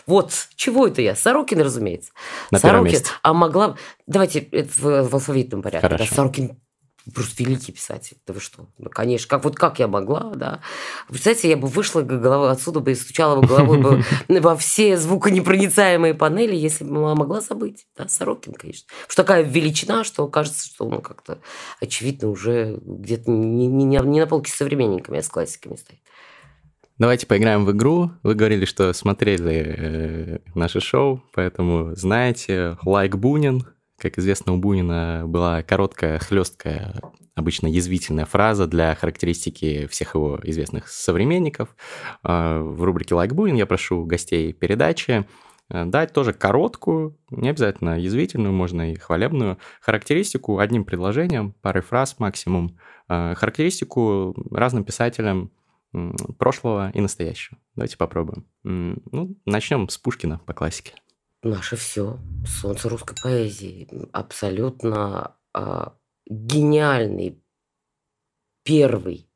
вот, чего это я? Сорокин, разумеется. На Сорокин, а могла... Давайте в, в алфавитном порядке. Хорошо. Да, Сорокин просто великий писатель. Да вы что? Ну, конечно. Как, вот как я могла, да. Представляете, я бы вышла головой отсюда бы и стучала бы головой бы <laughs> во все звуконепроницаемые панели, если бы могла забыть. Да, Сорокин, конечно. Что такая величина, что кажется, что он как-то, очевидно, уже где-то не, не, не на полке с современниками, а с классиками стоит. Давайте поиграем в игру. Вы говорили, что смотрели э, наше шоу, поэтому знаете, лайк Бунин, как известно, у Бунина была короткая, хлесткая, обычно язвительная фраза для характеристики всех его известных современников. А, в рубрике «Лайк Бунин» я прошу гостей передачи э, дать тоже короткую, не обязательно язвительную, можно и хвалебную, характеристику одним предложением, парой фраз максимум, э, характеристику разным писателям прошлого и настоящего. Давайте попробуем. Ну, начнем с Пушкина по классике наше все, солнце русской поэзии, абсолютно а, гениальный первый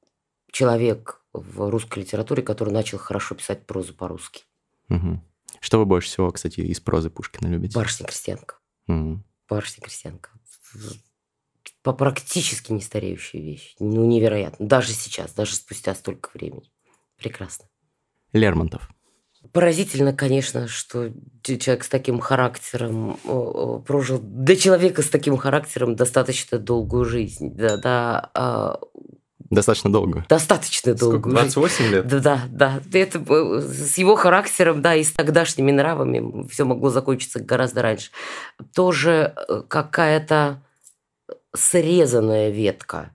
человек в русской литературе, который начал хорошо писать прозу по-русски. Угу. Что вы больше всего, кстати, из прозы Пушкина любите? Барышня-крестьянка. Угу. Барышня-крестьянка. По практически нестареющая вещь. Ну, невероятно. Даже сейчас, даже спустя столько времени. Прекрасно. Лермонтов. Поразительно, конечно, что человек с таким характером прожил, для человека с таким характером достаточно долгую жизнь. Да, да, а, Достаточно долго. Достаточно долго. Сколько, 28 лет? Да, да, да. Это с его характером, да, и с тогдашними нравами все могло закончиться гораздо раньше. Тоже э, какая-то срезанная ветка.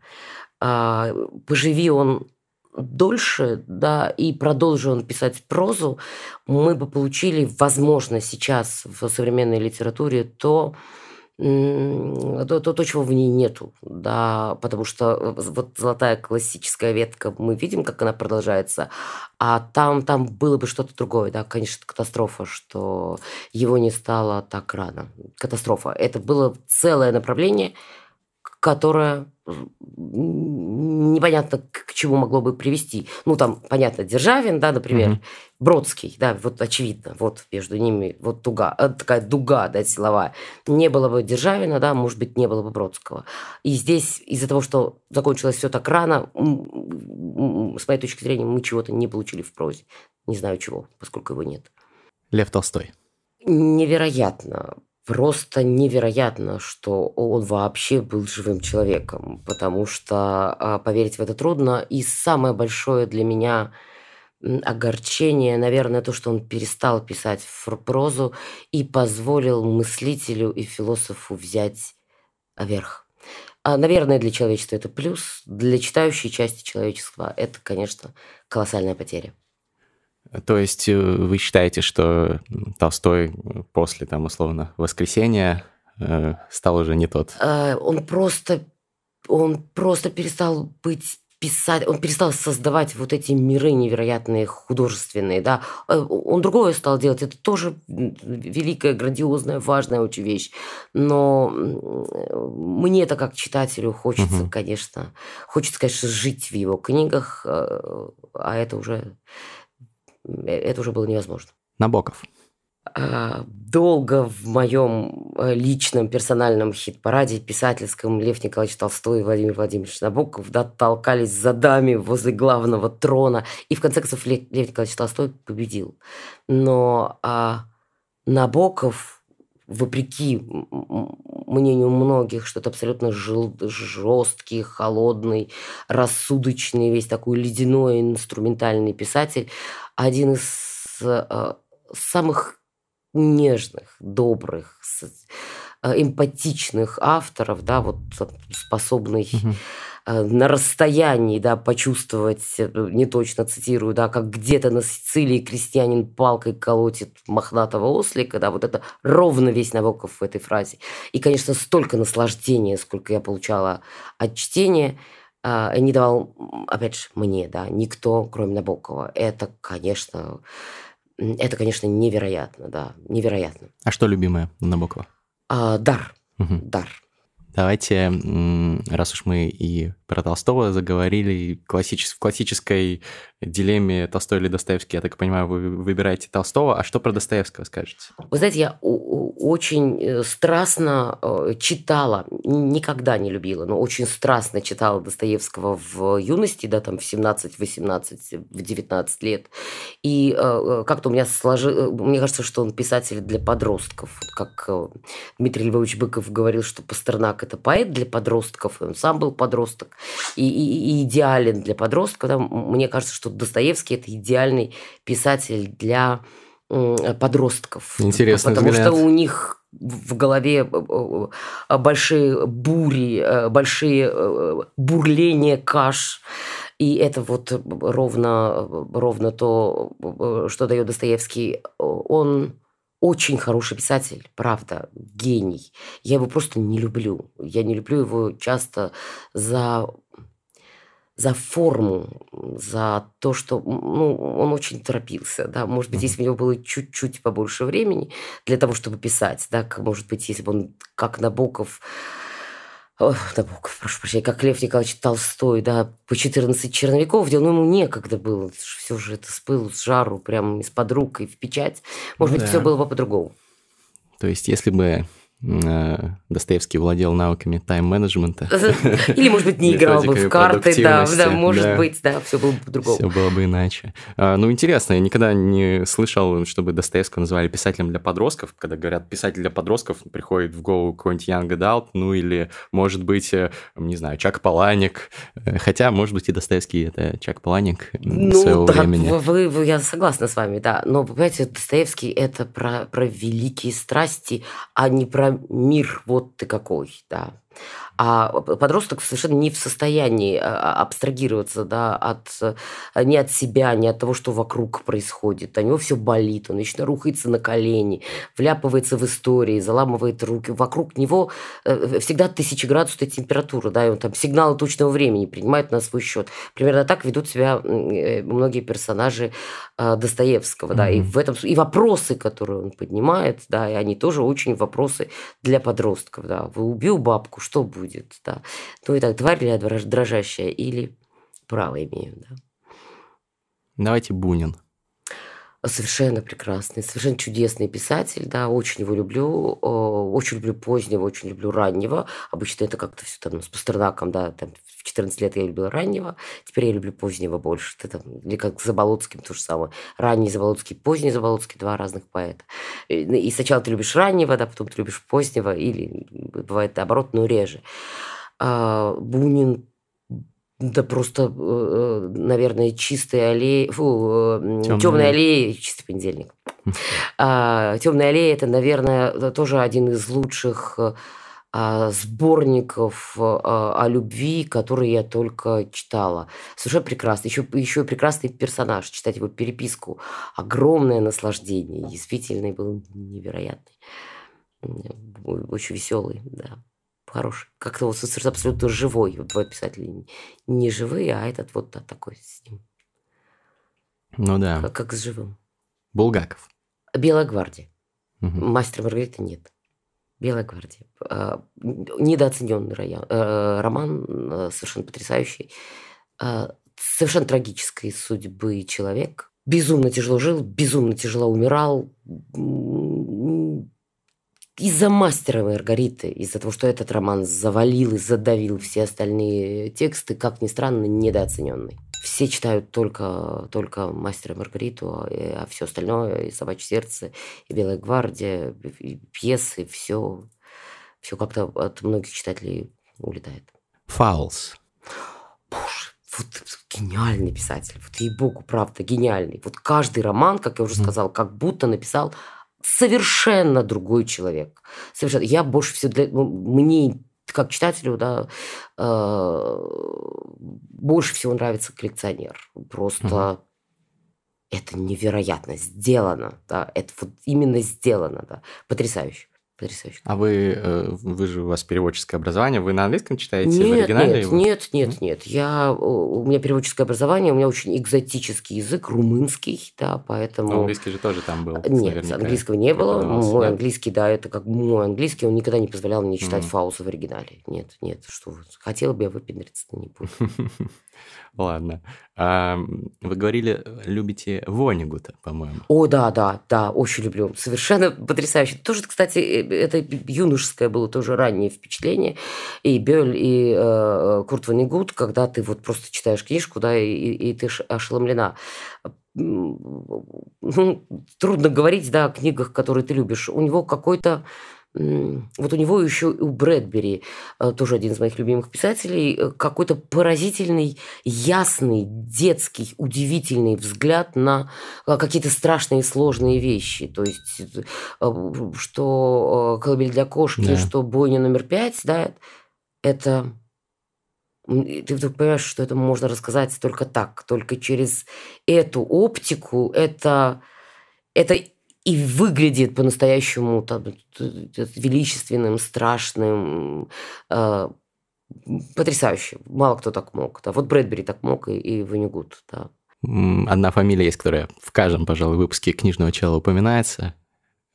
А, поживи он дольше, да, и продолжил он писать прозу, мы бы получили, возможно, сейчас в современной литературе то, то, то, то, чего в ней нету, да, потому что э, вот золотая классическая ветка, мы видим, как она продолжается, а там, там было бы что-то другое, да, конечно, катастрофа, что его не стало так рано. Катастрофа. Это было целое направление, которое непонятно к чему могло бы привести. Ну, там, понятно, Державин, да, например, угу. Бродский, да, вот очевидно, вот между ними вот туга, э, такая дуга, да, силовая. Не было бы Державина, да, может быть, не было бы Бродского. И здесь из-за того, что закончилось все так рано, с моей точки зрения, мы чего-то не получили в прозе. Не знаю чего, поскольку его нет. Лев Толстой. Невероятно просто невероятно, что он вообще был живым человеком, потому что а, поверить в это трудно. И самое большое для меня огорчение, наверное, то, что он перестал писать прозу и позволил мыслителю и философу взять верх. А, наверное, для человечества это плюс, для читающей части человечества это, конечно, колоссальная потеря. То есть э, вы считаете, что Толстой после, там, условно, воскресения э, стал уже не тот? Э, он просто, он просто перестал быть писать, он перестал создавать вот эти миры невероятные, художественные, да. Он другое стал делать, это тоже великая, грандиозная, важная очень вещь. Но мне это как читателю хочется, угу. конечно, хочется, конечно, жить в его книгах, а это уже Э, это уже было невозможно. Набоков. А, долго в моем э, личном персональном хит-параде писательском Лев Николаевич Толстой и Владимир Владимирович Набоков да, толкались за дами возле главного трона. И в конце концов Лев, Лев Николаевич Толстой победил. Но а, Набоков, вопреки мнению многих, что это абсолютно жил, жесткий, холодный, рассудочный, весь такой ледяной инструментальный писатель, один из э, самых нежных, добрых, эмпатичных авторов, да, вот способный угу. на расстоянии, да, почувствовать, не точно цитирую, да, как где-то на Сицилии крестьянин палкой колотит мохнатого ослика, да, вот это ровно весь Набоков в этой фразе. И, конечно, столько наслаждения, сколько я получала от чтения – а, не давал, опять же, мне, да, никто, кроме Набокова. Это, конечно, это, конечно, невероятно, да, невероятно. А что любимое Набокова? А, дар, угу. дар. Давайте, раз уж мы и про Толстого заговорили, классичес... в классической дилемме Толстой или Достоевский, я так понимаю, вы выбираете Толстого, а что про Достоевского скажете? Вы знаете, я очень э, страстно э, читала, никогда не любила, но очень страстно читала Достоевского в юности, да, там в 17, 18, в 19 лет. И э, как-то у меня сложилось, мне кажется, что он писатель для подростков, как Дмитрий Львович Быков говорил, что Пастернак – это поэт для подростков, он сам был подросток, и, и, и идеален для подростков. Да, мне кажется, что Достоевский – это идеальный писатель для подростков. Интересно. Потому взгляд. что у них в голове э, э, большие бури, э, большие бурления каш. И это вот ровно, ровно то, что дает Достоевский. Он очень хороший писатель, правда, гений. Я его просто не люблю. Я не люблю его часто за за форму, за то, что ну, он очень торопился. Да? Может быть, если у него было чуть-чуть побольше времени для того, чтобы писать, да, может быть, если бы он, как Набоков, Ох, Набоков, прошу прощения, как Лев Николаевич Толстой, да, по 14 черновиков делал, но ему некогда было. Все же это с пылу, с жару, прям из-под рук и в печать. Может ну, быть, да. все было бы по-другому. То есть, если бы Достоевский владел навыками тайм-менеджмента. Или, может быть, не играл бы в карты, да, да, может да. быть, да, все было бы по-другому. Все было бы иначе. А, ну, интересно, я никогда не слышал, чтобы Достоевского называли писателем для подростков. Когда говорят писатель для подростков, приходит в голову какой-нибудь Young Adult, ну, или, может быть, э, не знаю, Чак Паланик. Э, хотя, может быть, и Достоевский – это Чак Паланик ну, своего да, времени. Вы, вы, я согласна с вами, да. Но, понимаете, Достоевский – это про, про великие страсти, а не про мир вот ты какой, да. А подросток совершенно не в состоянии а, а, абстрагироваться да, от, э, не от себя, не от того, что вокруг происходит. У него все болит, он вечно рухается на колени, вляпывается в истории, заламывает руки. Вокруг него э, всегда тысячеградусная температура, да, и он там сигналы точного времени принимает на свой счет. Примерно так ведут себя э, многие персонажи Достоевского, mm-hmm. да, и в этом и вопросы, которые он поднимает, да, и они тоже очень вопросы для подростков, да. Вы убил бабку, что будет, да. Ну и так, тварь ли я дрожащая или право имею, да. Давайте Бунин. Совершенно прекрасный, совершенно чудесный писатель, да, очень его люблю, очень люблю позднего, очень люблю раннего. Обычно это как-то все там с Пастернаком, да, там в 14 лет я любила раннего, теперь я люблю позднего больше. Это там, или как с Заболоцким то же самое. Ранний Заболоцкий, поздний Заболоцкий, два разных поэта. И сначала ты любишь раннего, да, потом ты любишь позднего, или бывает наоборот, но реже. А, Бунин да просто, э, э, наверное, чистые аллеи, фу, темные, темные аллеи, чистый понедельник. А, темные аллеи это, наверное, тоже один из лучших сборников а, о любви, которые я только читала. Совершенно прекрасно. Еще, еще прекрасный персонаж. Читать его переписку. Огромное наслаждение. Действительно, был невероятный. Очень веселый, да хороший. Как-то вот абсолютно живой. Два писателя не живые, а этот вот да, такой с ним. Ну да. Как, как с живым. Булгаков. Белая гвардия. Угу. Мастер Маргарита нет. Белая гвардия. А, недооцененный э, роман, э, совершенно потрясающий. А, совершенно трагической судьбы человек. Безумно тяжело жил, безумно тяжело умирал из-за мастера Маргариты, из-за того, что этот роман завалил и задавил все остальные тексты, как ни странно, недооцененный. Все читают только, только мастера Маргариту, а, а все остальное, и собачье сердце, и Белая гвардия, и пьесы, все, все как-то от многих читателей улетает. Фаулс. Боже, вот гениальный писатель, вот ей-богу, правда, гениальный. Вот каждый роман, как я уже сказал, как будто написал совершенно другой человек. Совершенно. Я больше всего для... Ну, мне как читателю, да, э, больше всего нравится коллекционер. Просто угу. это невероятно сделано, да, это вот именно сделано, да, потрясающе. Потрясающе. А вы, э, вы же, у вас переводческое образование, вы на английском читаете нет, в оригинале? Нет, его? нет, нет, нет. Я, у меня переводческое образование, у меня очень экзотический язык, румынский, да, поэтому... Но английский же тоже там был, Нет, английского не было. Мой нет? английский, да, это как мой английский, он никогда не позволял мне читать mm. Фауса в оригинале. Нет, нет, что вы. Хотела бы я выпендриться, но не буду. <laughs> Ладно. А, вы говорили, любите Вонигута, по-моему. О, да, да, да, очень люблю. Совершенно потрясающе. Тоже, кстати, э, это юношеское было тоже раннее впечатление. И Бёль, и э, Курт Вонигут, когда ты вот просто читаешь книжку, да, и, и ты ошеломлена ну, трудно говорить, да, о книгах, которые ты любишь. У него какой-то вот у него еще у Брэдбери, э, тоже один из моих любимых писателей, э, какой-то поразительный, ясный, детский, удивительный взгляд на э, какие-то страшные сложные вещи. То есть, что «Колыбель для кошки», да. что «Бойня номер пять», да, это ты вдруг понимаешь, что это можно рассказать только так, только через эту оптику. Это, это и выглядит по-настоящему там, величественным, страшным, э, потрясающе. Мало кто так мог. Да. Вот Брэдбери так мог, и, и Ванигут, да. Одна фамилия есть, которая в каждом, пожалуй, выпуске книжного чела упоминается,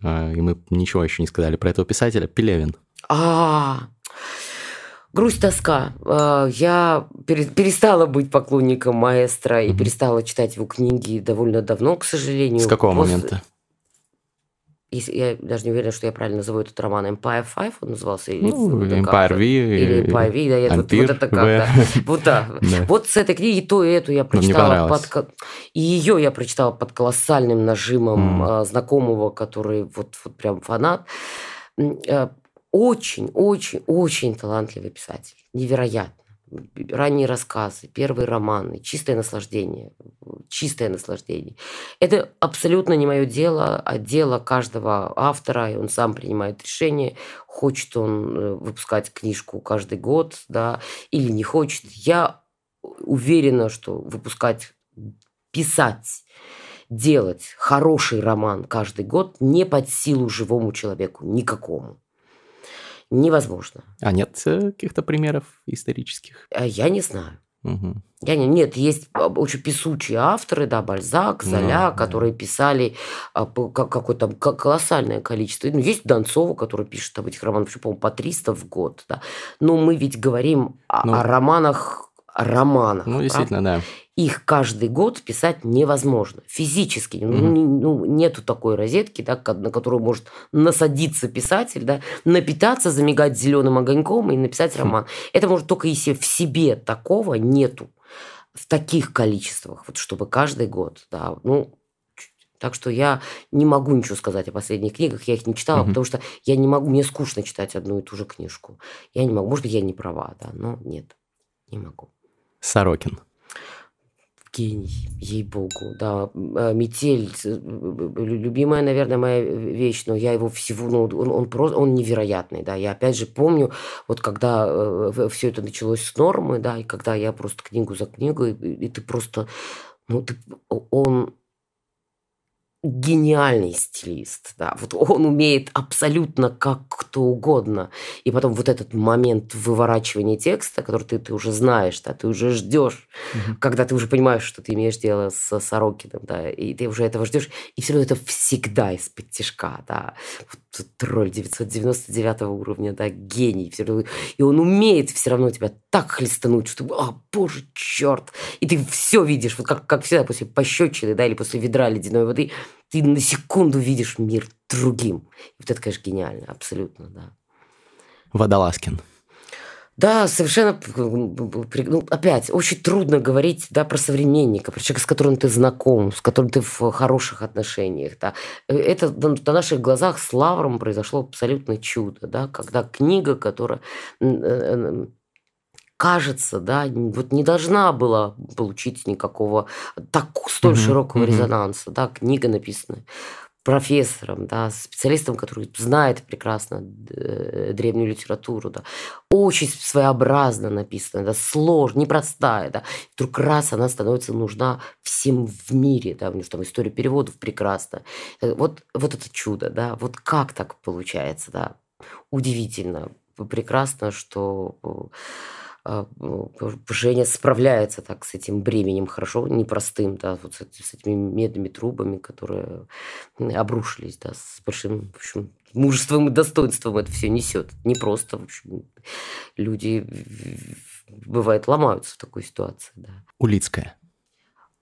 э, и мы ничего еще не сказали про этого писателя, Пелевин. А, грусть, тоска. Э, я перестала быть поклонником маэстро и перестала читать его книги довольно давно, к сожалению. С какого После... момента? Я даже не уверена, что я правильно назову этот роман, Empire 5 он назывался? Или, ну, Empire V. Или Empire V, да, я, вот, вот это как, <laughs> да. Вот, да. <laughs> да. Вот с этой книги то и эту я прочитала под... И ее я прочитала под колоссальным нажимом mm. знакомого, который вот, вот прям фанат. Очень, очень, очень талантливый писатель. Невероятно ранние рассказы, первые романы, чистое наслаждение, чистое наслаждение. Это абсолютно не мое дело, а дело каждого автора, и он сам принимает решение, хочет он э, выпускать книжку каждый год, да, или не хочет. Я уверена, что выпускать, писать, делать хороший роман каждый год не под силу живому человеку, никакому невозможно. А нет э, каких-то примеров исторических? А я не знаю. Угу. Я не, нет, есть а, очень писучие авторы, да, Бальзак, Золя, ну, которые писали а, какое-то колоссальное количество. Ну, есть Донцова, который пишет об этих романах, по-моему, по 300 в год, да. Но мы ведь говорим ну, о, о романах, романах. Ну, действительно, правда? да их каждый год писать невозможно физически. Mm-hmm. Ну, ну, нету такой розетки, да, на которую может насадиться писатель, да, напитаться, замигать зеленым огоньком и написать роман. Mm-hmm. Это может только если в себе такого нету в таких количествах, вот чтобы каждый год, да, ну, так что я не могу ничего сказать о последних книгах, я их не читала, mm-hmm. потому что я не могу, мне скучно читать одну и ту же книжку. Я не могу, может быть, я не права, да, но нет, не могу. Сорокин гений, ей-богу, да. А, Метель, любимая, наверное, моя вещь, но я его всего, ну, он, он просто, он невероятный, да. Я опять же помню, вот когда э, все это началось с нормы, да, и когда я просто книгу за книгой, и, и ты просто, ну, ты, он гениальный стилист, да, вот он умеет абсолютно как кто угодно, и потом вот этот момент выворачивания текста, который ты, ты уже знаешь, да, ты уже ждешь, mm-hmm. когда ты уже понимаешь, что ты имеешь дело с Сорокиным, да, и ты уже этого ждешь, и все равно это всегда из-под тяжка, да, вот тролль 999 уровня, да, гений, все равно, и он умеет все равно тебя так хлестануть, что, а, боже, черт, и ты все видишь, вот как, как всегда после пощечины, да, или после ведра ледяной воды, ты на секунду видишь мир другим. вот это, конечно, гениально, абсолютно, да. Водолазкин. Да, совершенно, ну, опять, очень трудно говорить да, про современника, про человека, с которым ты знаком, с которым ты в хороших отношениях. Да. Это на наших глазах с Лавром произошло абсолютно чудо, да, когда книга, которая э, кажется, да, вот не должна была получить никакого так столь mm-hmm. широкого mm-hmm. резонанса, да, книга написана профессором, да, специалистом, который знает прекрасно э, древнюю литературу, да, очень своеобразно написана, да, сложная, непростая, да, вдруг раз она становится нужна всем в мире, да, у нее там история переводов прекрасна. Э, вот, вот это чудо, да, вот как так получается, да, удивительно, прекрасно, что ну, Женя справляется так с этим бременем хорошо, непростым, да, вот с, с этими медными трубами, которые обрушились, да, с большим, в общем, мужеством и достоинством это все несет. Не просто, в общем, люди, бывает, ломаются в такой ситуации, да. Улицкая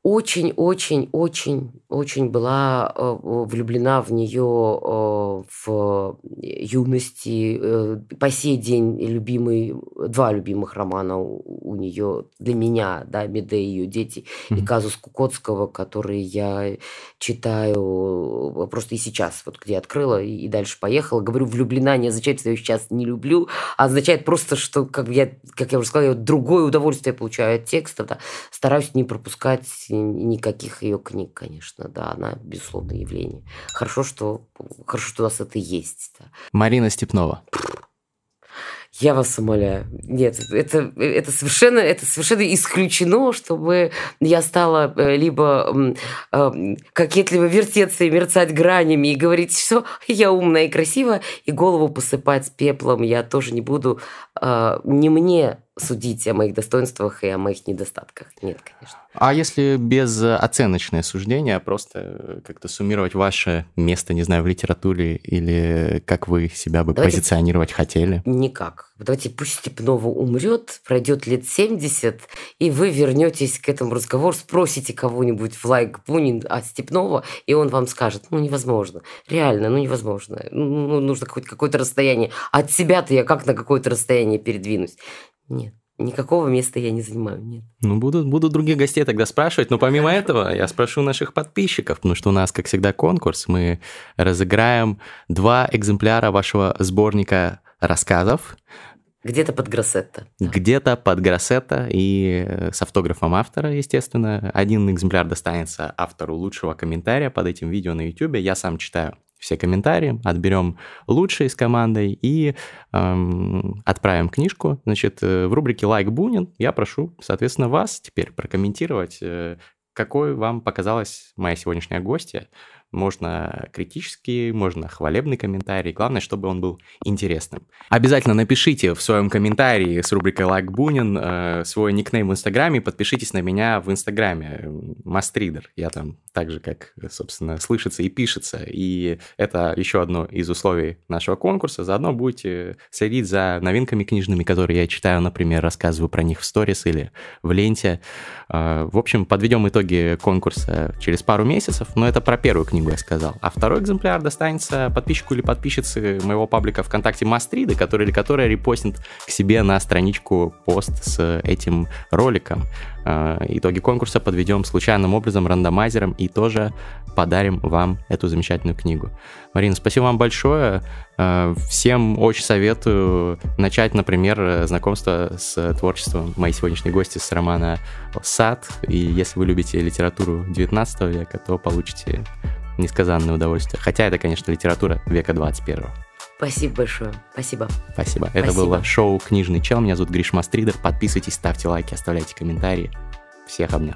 очень-очень-очень-очень была э, влюблена в нее э, в юности. Э, по сей день любимый, два любимых романа у, нее для меня, да, Меде и ее дети, mm-hmm. и Казус Кукотского, который я читаю просто и сейчас, вот где открыла и, дальше поехала. Говорю, влюблена не означает, что я сейчас не люблю, а означает просто, что, как я, как я уже сказала, я другое удовольствие получаю от текста, да, стараюсь не пропускать никаких ее книг, конечно, да, она безусловно явление. Хорошо, что хорошо, что у нас это есть. Да. Марина Степнова. Я вас умоляю. Нет, это, это, совершенно, это совершенно исключено, чтобы я стала э, либо э, кокетливо вертеться и мерцать гранями и говорить, что я умная и красивая, и голову посыпать пеплом я тоже не буду. Э, не мне судить о моих достоинствах и о моих недостатках. Нет, конечно. А если без оценочное суждение, а просто как-то суммировать ваше место, не знаю, в литературе или как вы себя бы Давайте позиционировать хотели? Никак. Давайте пусть Степнова умрет, пройдет лет 70, и вы вернетесь к этому разговору, спросите кого-нибудь в лайк Бунин о Степнова, и он вам скажет, ну невозможно, реально, ну невозможно, ну, нужно какое-то какое расстояние. От себя-то я как на какое-то расстояние передвинусь? Нет. Никакого места я не занимаю, нет. Ну, буду, буду других гостей тогда спрашивать, но помимо этого я спрошу наших подписчиков, потому что у нас, как всегда, конкурс. Мы разыграем два экземпляра вашего сборника рассказов. Где-то под Гроссетто. Где-то под Гроссетто и с автографом автора, естественно. Один экземпляр достанется автору лучшего комментария под этим видео на YouTube. Я сам читаю все комментарии, отберем лучшие с командой и эм, отправим книжку. Значит, э, в рубрике «Лайк Бунин» я прошу, соответственно, вас теперь прокомментировать, э, какой вам показалась моя сегодняшняя гостья. Можно критический, можно хвалебный комментарий. Главное, чтобы он был интересным. Обязательно напишите в своем комментарии с рубрикой «Лайк Бунин» э, свой никнейм в Инстаграме. Подпишитесь на меня в Инстаграме. Мастридер. Я там так же, как, собственно, слышится и пишется. И это еще одно из условий нашего конкурса. Заодно будете следить за новинками книжными, которые я читаю, например, рассказываю про них в сторис или в ленте. Э, в общем, подведем итоги конкурса через пару месяцев. Но это про первую книгу книгу я сказал. А второй экземпляр достанется подписчику или подписчице моего паблика ВКонтакте Мастриды, который или которая репостнет к себе на страничку пост с этим роликом. А, итоги конкурса подведем случайным образом, рандомайзером, и тоже подарим вам эту замечательную книгу. Марина, спасибо вам большое. А, всем очень советую начать, например, знакомство с творчеством моей сегодняшней гости с романа «Сад». И если вы любите литературу 19 века, то получите несказанное удовольствие. Хотя это, конечно, литература века 21. Спасибо большое. Спасибо. Спасибо. Это было шоу «Книжный чел». Меня зовут Гриш Мастридер. Подписывайтесь, ставьте лайки, оставляйте комментарии. Всех обнял.